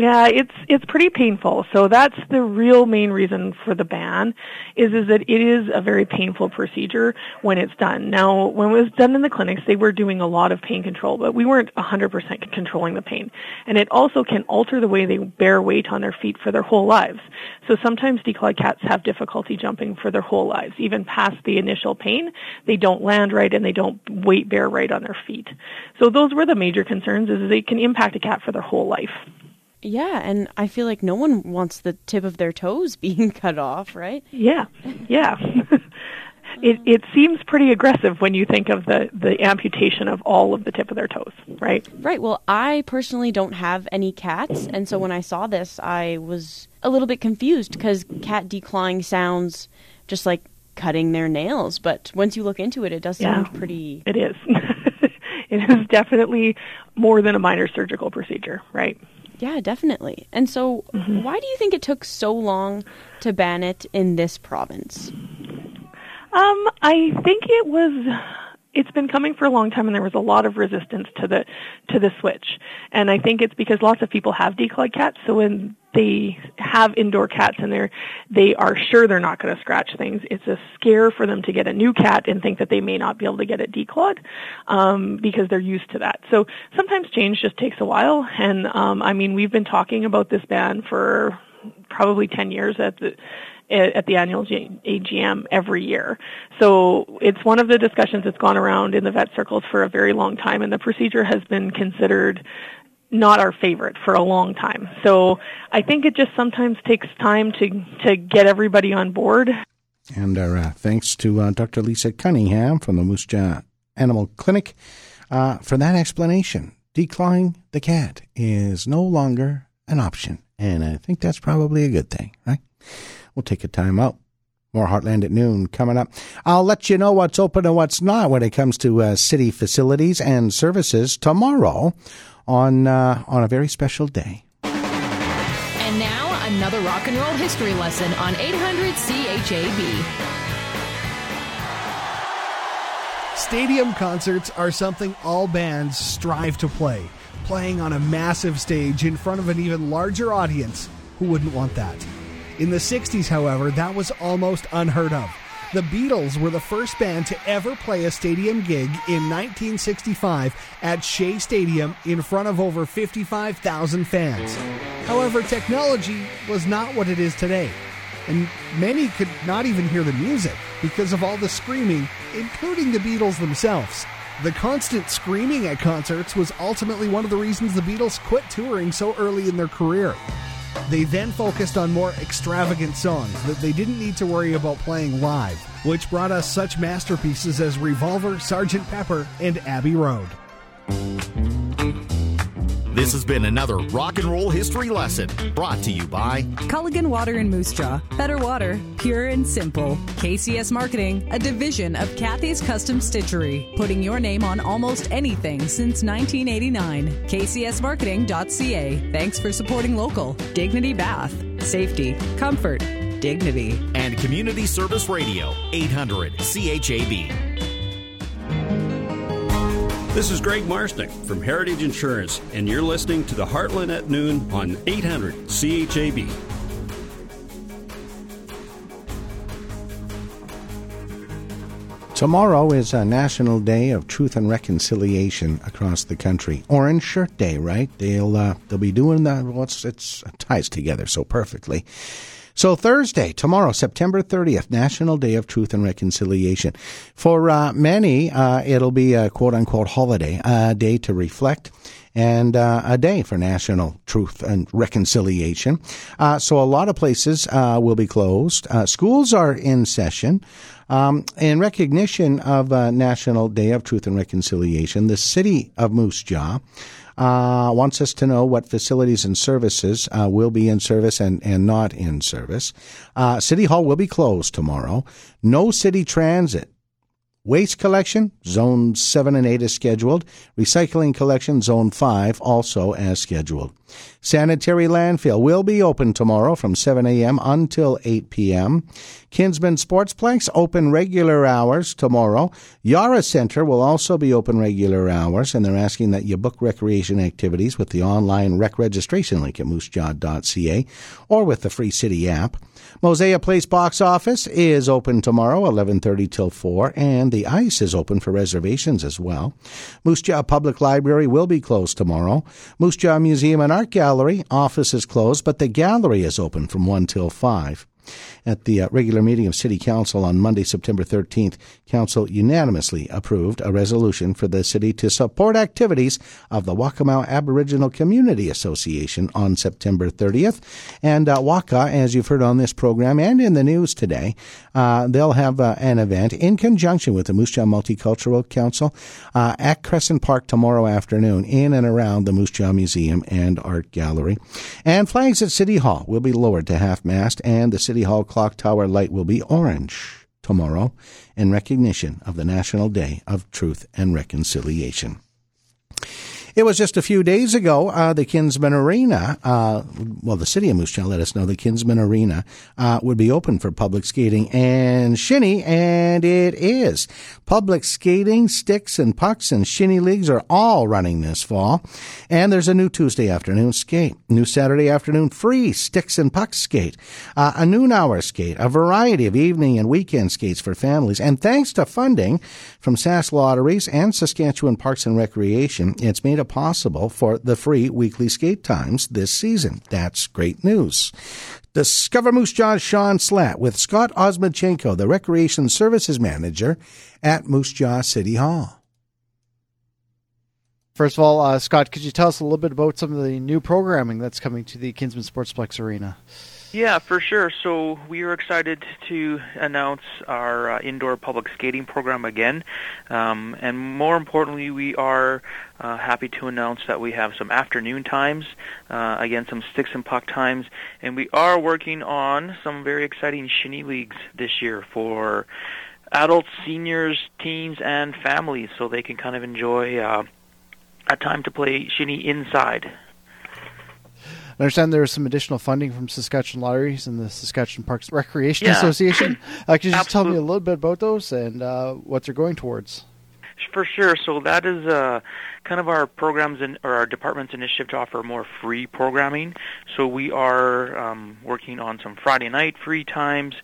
Yeah, it's it's pretty painful. So that's the real main reason for the ban is is that it is a very painful procedure when it's done. Now, when it was done in the clinics, they were doing a lot of pain control, but we weren't 100% controlling the pain. And it also can alter the way they bear weight on their feet for their whole lives. So sometimes declawed cats have difficulty jumping for their whole lives, even past the initial pain. They don't land right and they don't weight bear right on their feet. So those were the major concerns is they can impact a cat for their whole life. Yeah, and I feel like no one wants the tip of their toes [LAUGHS] being cut off, right? Yeah, yeah. [LAUGHS] it, it seems pretty aggressive when you think of the, the amputation of all of the tip of their toes, right? Right. Well, I personally don't have any cats, and so when I saw this, I was a little bit confused because cat declawing sounds just like cutting their nails, but once you look into it, it does sound Yeah. pretty. It is. [LAUGHS] it is definitely more than a minor surgical procedure, right? Yeah, definitely. And so, Mm-hmm. why do you think it took so long to ban it in this province? Um, I think it was. It's been coming for a long time, and there was a lot of resistance to the to the switch. And I think it's because lots of people have declawed cats, so when they have indoor cats and they're they are sure they're not going to scratch things, it's a scare for them to get a new cat and think that they may not be able to get it declawed um, because they're used to that. So sometimes change just takes a while. And um, I mean, we've been talking about this ban for probably 10 years at the at the annual AGM every year. So it's one of the discussions that's gone around in the vet circles for a very long time, and the procedure has been considered not our favorite for a long time. So I think it just sometimes takes time to to get everybody on board. And our uh, thanks to uh, Dr. Lisa Cunningham from the Moose Jaw Animal Clinic uh, for that explanation. Declawing the cat is no longer an option, and I think that's probably a good thing, right? We'll take a time out. More Heartland at noon coming up. I'll let you know what's open and what's not when it comes to uh, city facilities and services tomorrow on uh, on a very special day. And now, another rock and roll history lesson on 800 CHAB. Stadium concerts are something all bands strive to play. Playing on a massive stage in front of an even larger audience. Who wouldn't want that? In the 60s, however, that was almost unheard of. The Beatles were the first band to ever play a stadium gig in 1965 at Shea Stadium in front of over 55,000 fans. However, technology was not what it is today, and many could not even hear the music because of all the screaming, including the Beatles themselves. The constant screaming at concerts was ultimately one of the reasons the Beatles quit touring so early in their career. They then focused on more extravagant songs that they didn't need to worry about playing live, which brought us such masterpieces as Revolver, Sgt. Pepper, and Abbey Road. This has been another rock and roll history lesson brought to you by Culligan Water and Moose Jaw. Better water, pure and simple. KCS Marketing, a division of Kathy's Custom Stitchery, putting your name on almost anything since 1989. KCSmarketing.ca. Thanks for supporting local. Dignity Bath. Safety, comfort, dignity. and Community Service Radio 800 CHAB. This is Greg Marcinek from Heritage Insurance, and you're listening to the Heartland at Noon on 800 CHAB. Tomorrow is a National Day of Truth and Reconciliation across the country. Orange Shirt Day, right? They'll uh, they'll be doing that. Well, it's, it's it ties together so perfectly. So Thursday, tomorrow, September 30th, National Day of Truth and Reconciliation. For uh, many, uh, it'll be a quote unquote holiday, a day to reflect and uh, a day for national truth and reconciliation. Uh, so a lot of places uh, will be closed. Uh, schools are in session. Um, in recognition of uh, National Day of Truth and Reconciliation, the city of Moose Jaw uh, wants us to know what facilities and services uh, will be in service and, and not in service. Uh, city Hall will be closed tomorrow. No city transit. Waste collection, zone 7 and 8 is scheduled. Recycling collection, zone 5, also as scheduled. Sanitary landfill will be open tomorrow from 7 a.m. until 8 p.m. Kinsmen Sportsplex open regular hours tomorrow. Yara Center will also be open regular hours, and they're asking that you book recreation activities with the online rec registration link at moosejaw.ca or with the free city app. Mosaic Place box office is open tomorrow, 11:30 till 4, and the ice is open for reservations as well. Moose Jaw Public Library will be closed tomorrow. Moose Jaw Museum and Art Gallery office is closed, but the gallery is open from 1 till 5. At the uh, regular meeting of City Council on Monday, September 13th, Council unanimously approved a resolution for the city to support activities of the Wakamow Aboriginal Community Association on September 30th. And uh, Waka, as you've heard on this program and in the news today, uh, they'll have uh, an event in conjunction with the Moose Jaw Multicultural Council uh, at Crescent Park tomorrow afternoon in and around the Moose Jaw Museum and Art Gallery. And flags at City Hall will be lowered to half mast, and the City Hall clock tower light will be orange tomorrow in recognition of the National Day of Truth and Reconciliation. It was just a few days ago, uh, the Kinsmen Arena, uh, well, the city of Moose Jaw let us know the Kinsmen Arena uh, would be open for public skating and shinny, and it is. Public skating, sticks and pucks and shinny leagues are all running this fall. And there's a new Tuesday afternoon skate, new Saturday afternoon free sticks and pucks skate, uh, a noon hour skate, a variety of evening and weekend skates for families. And thanks to funding from Sask Lotteries and Saskatchewan Parks and Recreation, it's made it possible for the free weekly skate times this season. That's great news. Discover Moose Jaw's Sean Slatt with Scott Osmachenko, the Recreation Services Manager at Moose Jaw City Hall. First of all, uh, Scott, could you tell us a little bit about some of the new programming that's coming to the Kinsmen Sportsplex Arena? Yeah, for sure. So we are excited to announce our uh, indoor public skating program again, um, and more importantly, we are uh, happy to announce that we have some afternoon times, uh, again some sticks and puck times, and we are working on some very exciting shinny leagues this year for adults, seniors, teens, and families, so they can kind of enjoy uh, a time to play shinny inside. I understand there is some additional funding from Saskatchewan Lotteries and the Saskatchewan Parks Recreation Yeah. Association. Uh, could you just tell me a little bit about those and uh, what they're going towards? For sure. So that is uh, kind of our programs and or our department's initiative to offer more free programming. So we are um, working on some Friday night free times,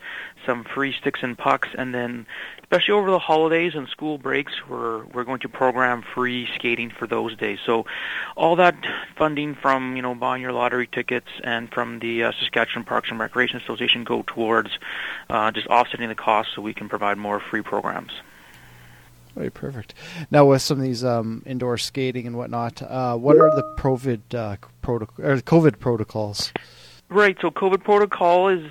some free sticks and pucks, and then especially over the holidays and school breaks, we're we're going to program free skating for those days. So all that funding from you know buying your lottery tickets and from the uh, Saskatchewan Parks and Recreation Association go towards uh, just offsetting the cost so we can provide more free programs. Right, perfect. Now, with some of these um, indoor skating and whatnot, uh, what are the COVID uh, or COVID protocols? Right. So COVID protocol is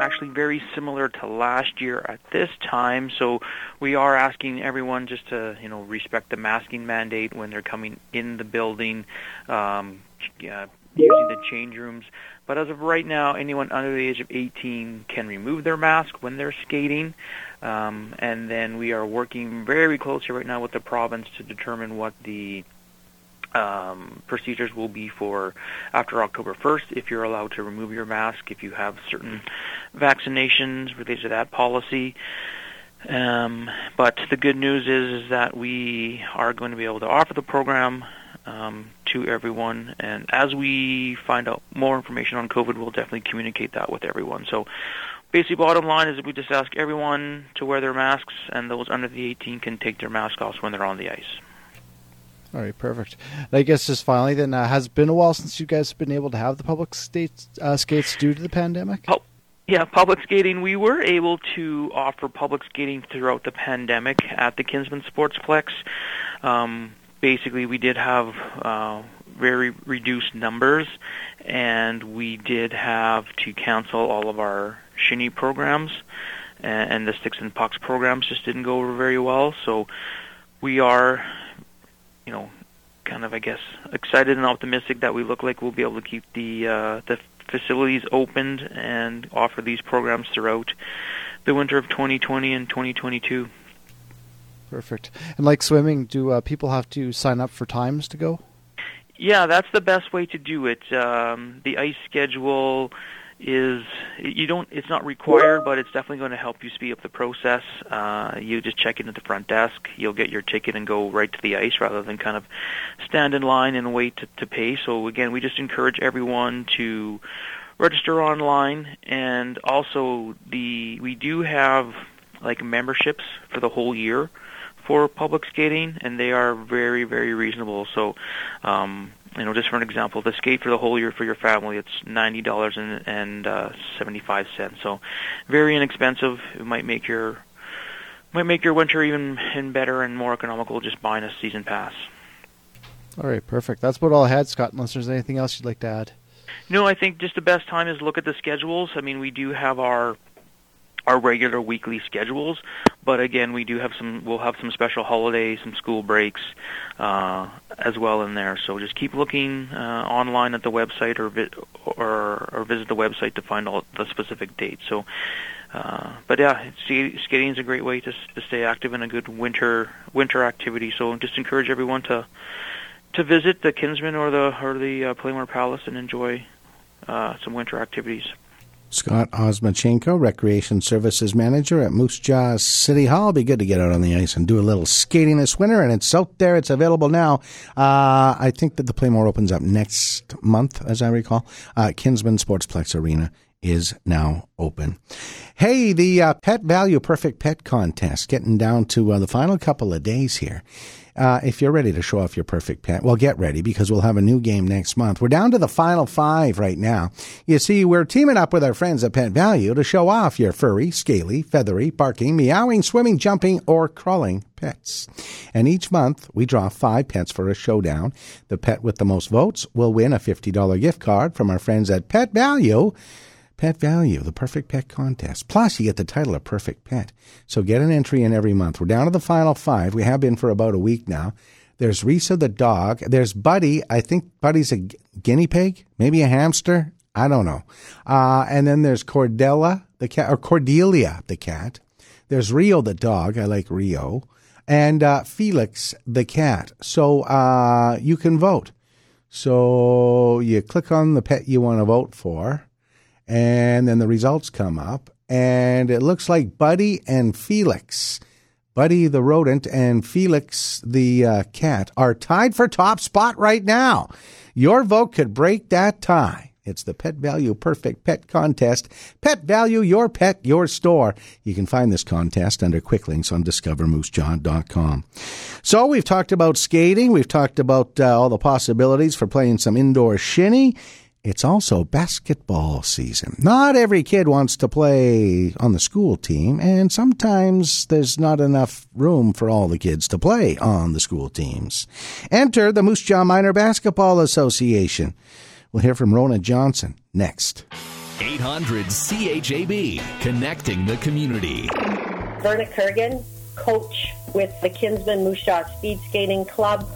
actually very similar to last year at this time. So we are asking everyone just to you know respect the masking mandate when they're coming in the building, um, uh, using the change rooms. But as of right now, anyone under the age of 18 can remove their mask when they're skating. Um, and then we are working very closely right now with the province to determine what the um, procedures will be for after October 1st if you're allowed to remove your mask, if you have certain vaccinations related to that policy. Um, but the good news is, is that we are going to be able to offer the program um, to everyone, and as we find out more information on COVID, we'll definitely communicate that with everyone. So basically, bottom line is that we just ask everyone to wear their masks, and those under the 18 can take their mask off when they're on the ice. All right, perfect. I guess just finally, then, uh, has it been a while since you guys have been able to have the public states, uh, skates due to the pandemic? Oh, yeah, public skating. We were able to offer public skating throughout the pandemic at the Kinsmen Sportsplex. Um, basically, we did have uh, very reduced numbers, and we did have to cancel all of our shinny programs, and, and the sticks and pucks programs just didn't go over very well. So we are, you know, kind of, I guess, excited and optimistic that we look like we'll be able to keep the uh, the facilities opened and offer these programs throughout the winter of 2020 and 2022. Perfect. And like swimming, do uh, people have to sign up for times to go? Yeah, that's the best way to do it. Um, the ice schedule is you don't it's not required but it's definitely going to help you speed up the process. Uh, you just check in at the front desk. You'll get your ticket and go right to the ice rather than kind of stand in line and wait to, to pay. So again we just encourage everyone to register online. And also the we do have like memberships for the whole year for public skating and they are very very reasonable. So um you know, just for an example, the skate for the whole year for your family, it's ninety dollars and and uh, seventy five cents. So, very inexpensive. It might make your might make your winter even even better and more economical just buying a season pass. All right, perfect. That's about all I had, Scott. Unless there's anything else you'd like to add. No, I think just the best time is look at the schedules. I mean, we do have our our regular weekly schedules, but again, we do have some. We'll have some special holidays, some school breaks, uh, as well in there. So just keep looking uh, online at the website or, vi- or or visit the website to find all the specific dates. So. Uh, but yeah, skating is a great way to, to stay active in a good winter winter activity. So just encourage everyone to to visit the Kinsman or the or the uh, Playmore Palace and enjoy uh, some winter activities. Scott Osmachenko, Recreation Services Manager at Moose Jaw City Hall. Be good to get out on the ice and do a little skating this winter, and it's out there. It's available now. Uh, I think that the Playmore opens up next month, as I recall. Uh, Kinsmen Sportsplex Arena is now open. Hey, the uh, Pet Valu Perfect Pet Contest getting down to uh, the final couple of days here. Uh, if you're ready to show off your perfect pet, well, get ready because we'll have a new game next month. We're down to the final five right now. You see, we're teaming up with our friends at Pet Valu to show off your furry, scaly, feathery, barking, meowing, swimming, jumping, or crawling pets. And each month, we draw five pets for a showdown. The pet with the most votes will win a $50 gift card from our friends at Pet Valu. Pet Valu, the Perfect Pet Contest. Plus, you get the title of Perfect Pet. So get an entry in every month. We're down to the final five. We have been for about a week now. There's Risa the dog. There's Buddy. I think Buddy's a guinea pig, maybe a hamster. I don't know. Uh, and then there's Cordella the cat, or Cordelia the cat. There's Rio the dog. I like Rio. And uh, Felix the cat. So uh, you can vote. So you click on the pet you want to vote for and then the results come up, and it looks like Buddy and Felix, Buddy the rodent and Felix the uh, cat, are tied for top spot right now. Your vote could break that tie. It's the Pet Valu Perfect Pet Contest. Pet Valu, your pet, your store. You can find this contest under quick links on discovermoosejaw.com. So we've talked about skating. We've talked about uh, all the possibilities for playing some indoor shinny. It's also basketball season. Not every kid wants to play on the school team, and sometimes there's not enough room for all the kids to play on the school teams. Enter the Moose Jaw Minor Basketball Association. We'll hear from Rona Johnson next. 800 CHAB, connecting the community. Verna Kurgan, coach with the Kinsman Moose Jaw Speed Skating Club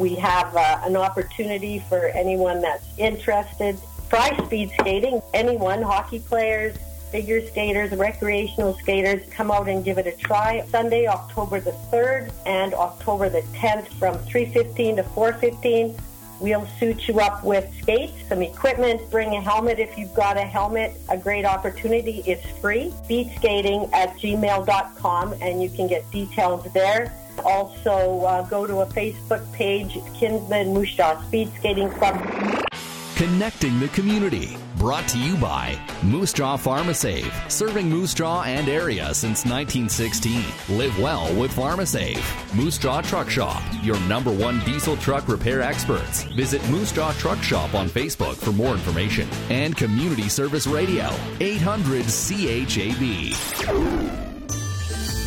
we have uh, an opportunity for anyone that's interested. Try speed skating. Anyone, hockey players, figure skaters, recreational skaters, come out and give it a try. Sunday, October the 3rd and October the 10th from 3.15 to 4.15. We'll suit you up with skates, some equipment, bring a helmet if you've got a helmet. A great opportunity. It's free. Speedskating at gmail.com and you can get details there. Also, uh, go to a Facebook page, Kinsman Moose Jaw Speed Skating Club. Connecting the community. Brought to you by Moose Jaw PharmaSave, serving Moose Jaw and area since 1916. Live well with PharmaSave. Moose Jaw Truck Shop, your number one diesel truck repair experts. Visit Moose Jaw Truck Shop on Facebook for more information. And Community Service Radio, 800 CHAB.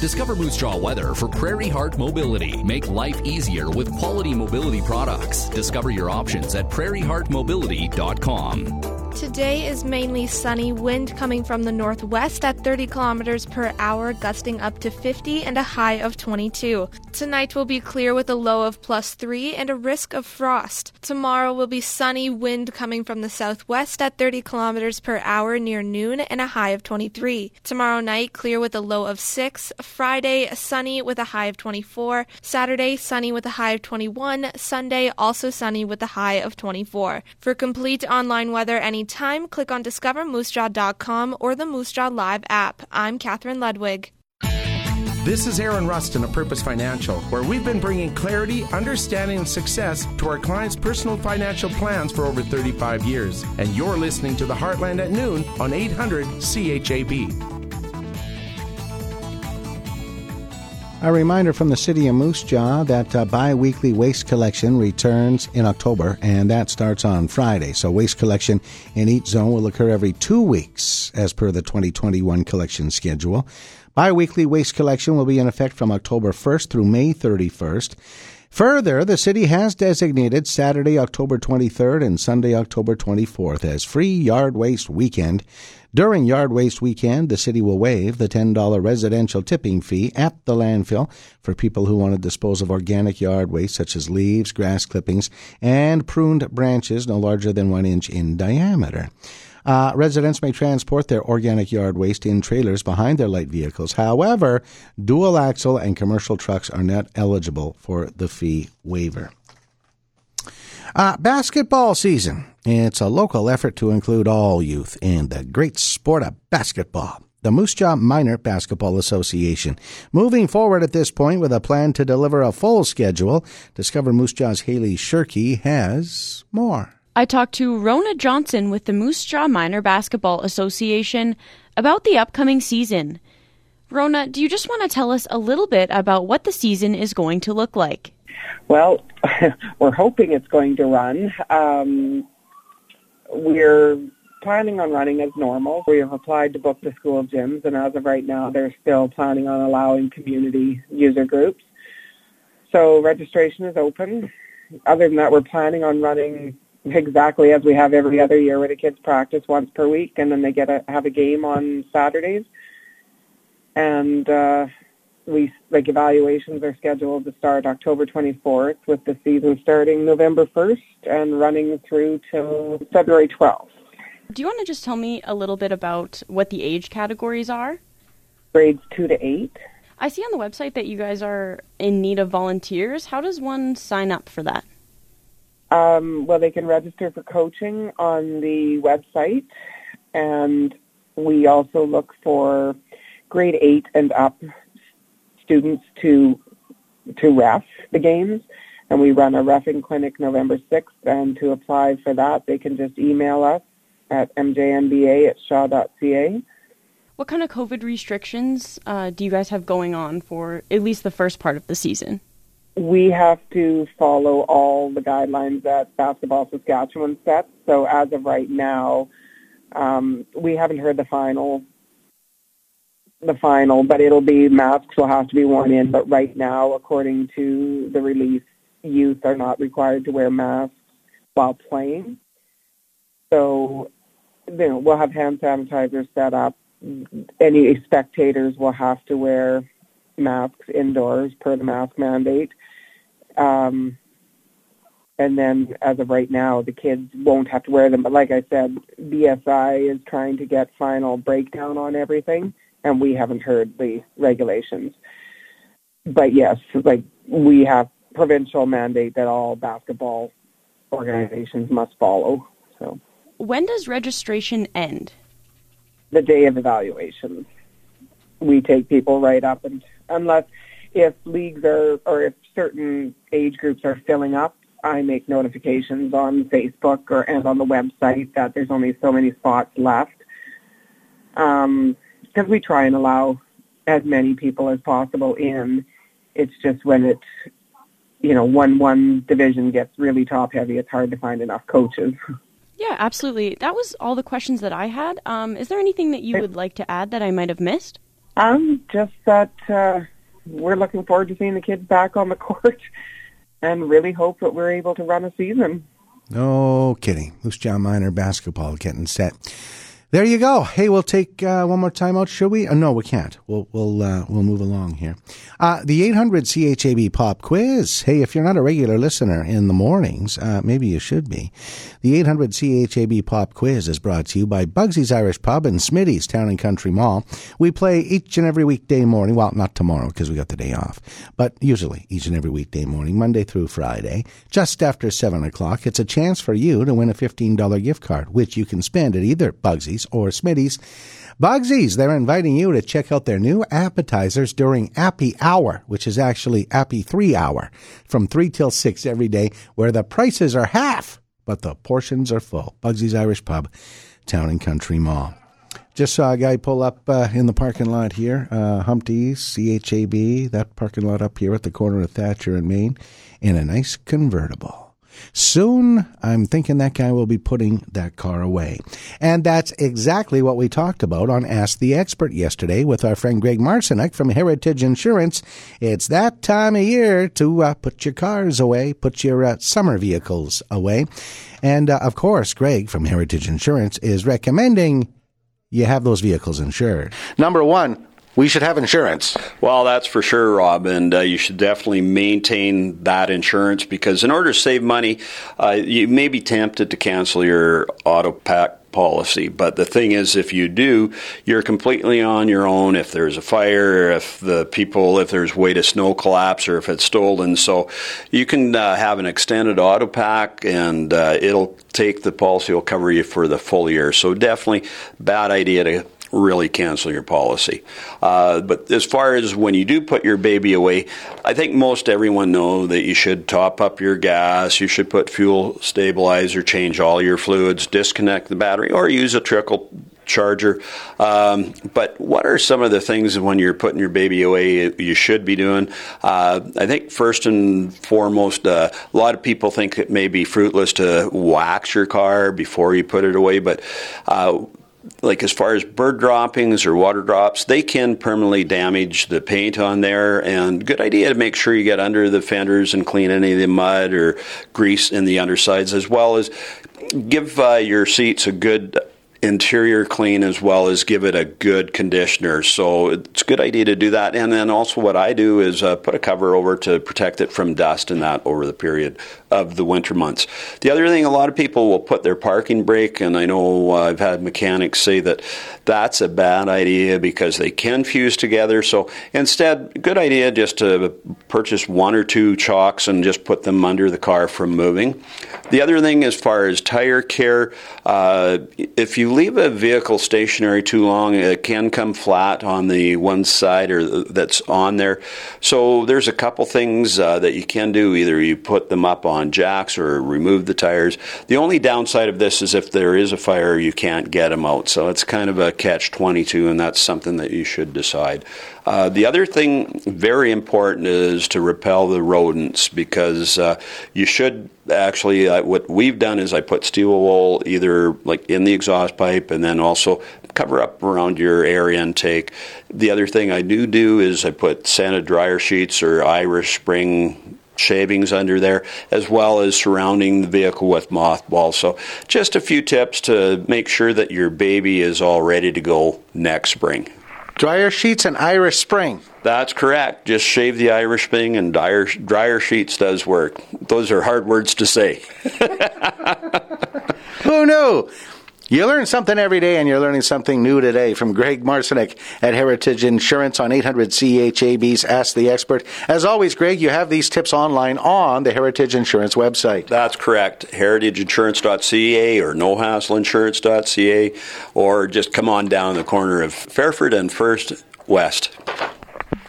Discover Moose Jaw weather for Prairie Heart Mobility. Make life easier with quality mobility products. Discover your options at prairieheartmobility.com. Today is mainly sunny, wind coming from the northwest at 30 kilometers per hour, gusting up to 50 and a high of 22. Tonight will be clear with a low of plus 3 and a risk of frost. Tomorrow will be sunny, wind coming from the southwest at 30 kilometers per hour near noon and a high of 23. Tomorrow night, clear with a low of 6. Friday, sunny with a high of 24. Saturday, sunny with a high of 21. Sunday, also sunny with a high of 24. For complete online weather any anytime, click on discovermoosejaw.com or the Moose Jaw Live app. I'm Catherine Ludwig. This is Aaron Rustin of Purpose Financial, where we've been bringing clarity, understanding, and success to our clients' personal financial plans for over 35 years. And you're listening to the Heartland at noon on 800 CHAB. A reminder from the city of Moose Jaw that uh, bi weekly waste collection returns in October, and that starts on Friday. So, waste collection in each zone will occur every two weeks as per the 2021 collection schedule. Bi weekly waste collection will be in effect from October 1st through May 31st. Further, the city has designated Saturday, October 23rd and Sunday, October 24th as Free Yard Waste Weekend. During Yard Waste Weekend, the city will waive the $10 residential tipping fee at the landfill for people who want to dispose of organic yard waste such as leaves, grass clippings, and pruned branches no larger than one inch in diameter. Uh, residents may transport their organic yard waste in trailers behind their light vehicles. However, dual axle and commercial trucks are not eligible for the fee waiver. Uh, basketball season. It's a local effort to include all youth in the great sport of basketball. The Moose Jaw Minor Basketball Association. Moving forward at this point with a plan to deliver a full schedule, Discover Moose Jaw's Haley Shirky has more. I talked to Rona Johnson with the Moose Jaw Minor Basketball Association about the upcoming season. Rona, do you just want to tell us a little bit about what the season is going to look like? Well, [LAUGHS] we're hoping it's going to run. Um, we're planning on running as normal. We have applied to book the school gyms, and as of right now, they're still planning on allowing community user groups. So registration is open. Other than that, we're planning on running exactly as we have every other year where the kids practice once per week and then they get a have a game on Saturdays. And uh we like evaluations are scheduled to start October 24th with the season starting November 1st and running through till February 12th. Do you want to just tell me a little bit about what the age categories are? Grades 2 to 8. I see on the website that you guys are in need of volunteers. How does one sign up for that? Um, well, they can register for coaching on the website, and we also look for grade eight and up students to to ref the games, and we run a refing clinic November 6th. And to apply for that, they can just email us at mjmba at shaw.ca. What kind of COVID restrictions uh, do you guys have going on for at least the first part of the season? We have to follow all the guidelines that Basketball Saskatchewan sets. So as of right now, um, we haven't heard the final, the final, but it'll be masks will have to be worn in. But right now, according to the release, youth are not required to wear masks while playing. So, you know, we'll have hand sanitizers set up. Any spectators will have to wear masks indoors per the mask mandate. Um, and then as of right now, the kids won't have to wear them. But like I said, BSI is trying to get final breakdown on everything, and we haven't heard the regulations. But yes, like we have provincial mandate that all basketball organizations must follow. So when does registration end? The day of evaluation. We take people right up and unless if leagues are or if certain age groups are filling up, I make notifications on Facebook or and on the website that there's only so many spots left. Um, because we try and allow as many people as possible in. It's just when it's you know one one division gets really top heavy, it's hard to find enough coaches. Yeah, absolutely. That was all the questions that I had. Um, is there anything that you would like to add that I might have missed? Um, just that uh, we're looking forward to seeing the kids back on the [LAUGHS] court and really hope that we're able to run a season. No kidding. Moose Jaw Minor basketball getting set. There you go. Hey, we'll take uh, one more time out, should we? Uh, no, we can't. We'll we'll uh, we'll move along here. Uh, the 800 CHAB pop quiz. Hey, if you're not a regular listener in the mornings, uh, maybe you should be. The 800 CHAB pop quiz is brought to you by Bugsy's Irish Pub and Smitty's Town and Country Mall. We play each and every weekday morning. Well, not tomorrow because we got the day off, but usually each and every weekday morning, Monday through Friday, just after seven o'clock. It's a chance for you to win a $15 gift card, which you can spend at either Bugsy's or Smitty's. Bugsy's, they're inviting you to check out their new appetizers during Appy Hour, which is actually Appy 3 Hour, from 3 till 6 every day, where the prices are half, but the portions are full. Bugsy's Irish Pub, Town and Country Mall. Just saw a guy pull up uh, in the parking lot here, uh, Humpty's, CHAB, that parking lot up here at the corner of Thatcher and Main, in a nice convertible. Soon, I'm thinking that guy will be putting that car away. And that's exactly what we talked about on Ask the Expert yesterday with our friend Greg Marcinek from Heritage Insurance. It's that time of year to uh, put your cars away, put your uh, summer vehicles away. And uh, of course, Greg from Heritage Insurance is recommending you have those vehicles insured. Number one, we should have insurance. Well, that's for sure, Rob, and uh, you should definitely maintain that insurance because in order to save money, uh, you may be tempted to cancel your auto pack policy. But the thing is, if you do, you're completely on your own. If there's a fire, if the people, if there's weight of snow collapse, or if it's stolen, so you can uh, have an extended auto pack, and uh, it'll take the policy will cover you for the full year. So definitely, bad idea to really cancel your policy. Uh, but as far as when you do put your baby away, I think most everyone know that you should top up your gas, you should put fuel stabilizer, change all your fluids, disconnect the battery, or use a trickle charger. Um, but what are some of the things when you're putting your baby away you should be doing? Uh, I think first and foremost, uh, a lot of people think it may be fruitless to wax your car before you put it away, but uh, like as far as bird droppings or water drops, they can permanently damage the paint on there. And good idea to make sure you get under the fenders and clean any of the mud or grease in the undersides, as well as give uh, your seats a good interior clean as well as give it a good conditioner. So it's a good idea to do that. And then also what I do is uh, put a cover over to protect it from dust and that over the period of the winter months. The other thing, a lot of people will put their parking brake, and I know uh, I've had mechanics say that that's a bad idea because they can fuse together. So instead, good idea just to purchase one or two chocks and just put them under the car from moving. The other thing, as far as tire care, uh, if you leave a vehicle stationary too long, it can come flat on the one side or that's on there. So there's a couple things uh, that you can do. Either you put them up on jacks or remove the tires. The only downside of this is if there is a fire, you can't get them out. So it's kind of a catch 22, and that's something that you should decide. Uh, the other thing, very important, is to repel the rodents because uh, you should actually. Uh, what we've done is I put steel wool either like in the exhaust pipe and then also cover up around your air intake. The other thing I do do is I put scented dryer sheets or Irish Spring shavings under there, as well as surrounding the vehicle with mothballs. So, just a few tips to make sure that your baby is all ready to go next spring. Dryer sheets and Irish Spring. That's correct. Just shave the Irish Spring and dryer, dryer sheets does work. Those are hard words to say. [LAUGHS] Who knew? You learn something every day, and you're learning something new today from Greg Marcinek at Heritage Insurance on 800 CHAB's Ask the Expert. As always, Greg, you have these tips online on the Heritage Insurance website. That's correct. HeritageInsurance.ca or NoHassleInsurance.ca, or just come on down the corner of Fairford and First West.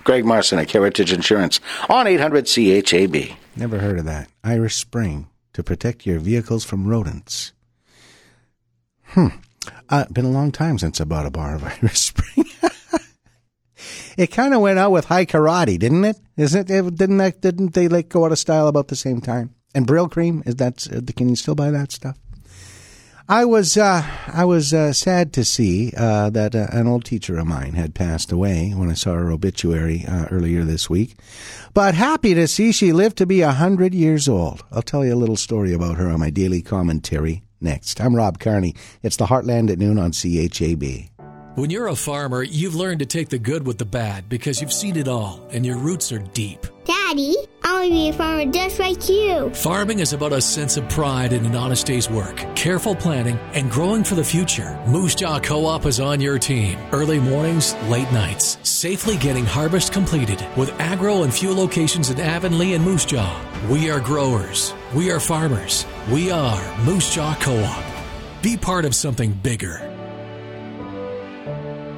Greg Marcinek, Heritage Insurance on 800 CHAB. Never heard of that. Irish Spring to protect your vehicles from rodents. Hmm. Uh, been a long time since I bought a bar of [LAUGHS] Irish Spring. it kind of went out with Hai Karate, didn't it? Isn't it? Didn't that? Didn't they like go out of style about the same time? And Brylcreem is that? Uh, can you still buy that stuff? I was uh, I was uh, sad to see uh, that uh, an old teacher of mine had passed away when I saw her obituary uh, earlier this week, but happy to see she lived to be a hundred years old. I'll tell you a little story about her on my daily commentary next. I'm Rob Carney. It's the Heartland at noon on CHAB. When you're a farmer, you've learned to take the good with the bad because you've seen it all and your roots are deep. Daddy, I want to be a farmer just like you. Farming is about a sense of pride in an honest day's work, careful planning, and growing for the future. Moose Jaw Co op is on your team. Early mornings, late nights, safely getting harvest completed with agro and fuel locations in Avonlea and Moose Jaw. We are growers. We are farmers. We are Moose Jaw Co op. Be part of something bigger.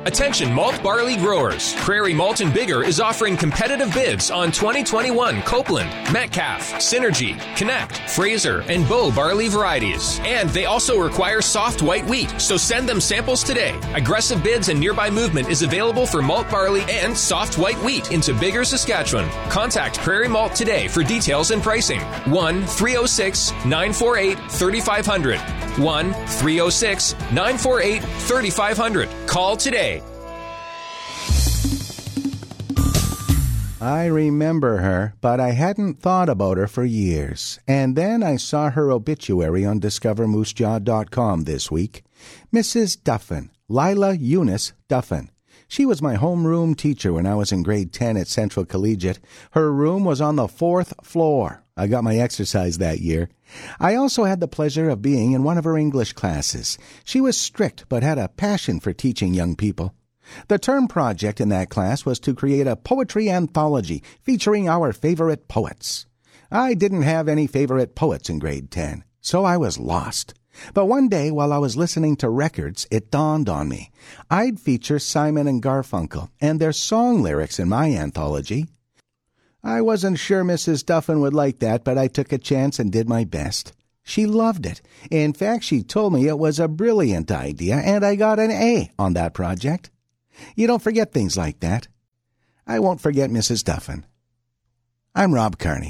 Attention malt barley growers. Prairie Malt and Biggar is offering competitive bids on 2021 Copeland, Metcalfe, Synergy, Connect, Fraser, and Bow barley varieties. And they also require soft white wheat, so send them samples today. Aggressive bids and nearby movement is available for malt barley and soft white wheat into Biggar, Saskatchewan. Contact Prairie Malt today for details and pricing. 1 306 948 3500. 1 306 948 3500. Call today. I remember her, but I hadn't thought about her for years. And then I saw her obituary on discovermoosejaw.com this week. Mrs. Duffin, Lila Eunice Duffin. She was my homeroom teacher when I was in grade 10 at Central Collegiate. Her room was on the fourth floor. I got my exercise that year. I also had the pleasure of being in one of her English classes. She was strict but had a passion for teaching young people. The term project in that class was to create a poetry anthology featuring our favorite poets. I didn't have any favorite poets in grade 10, so I was lost. But one day while I was listening to records, it dawned on me. I'd feature Simon and Garfunkel and their song lyrics in my anthology. I wasn't sure Mrs. Duffin would like that, but I took a chance and did my best. She loved it. In fact, she told me it was a brilliant idea, and I got an A on that project. You don't forget things like that. I won't forget Mrs. Duffin. I'm Rob Carney.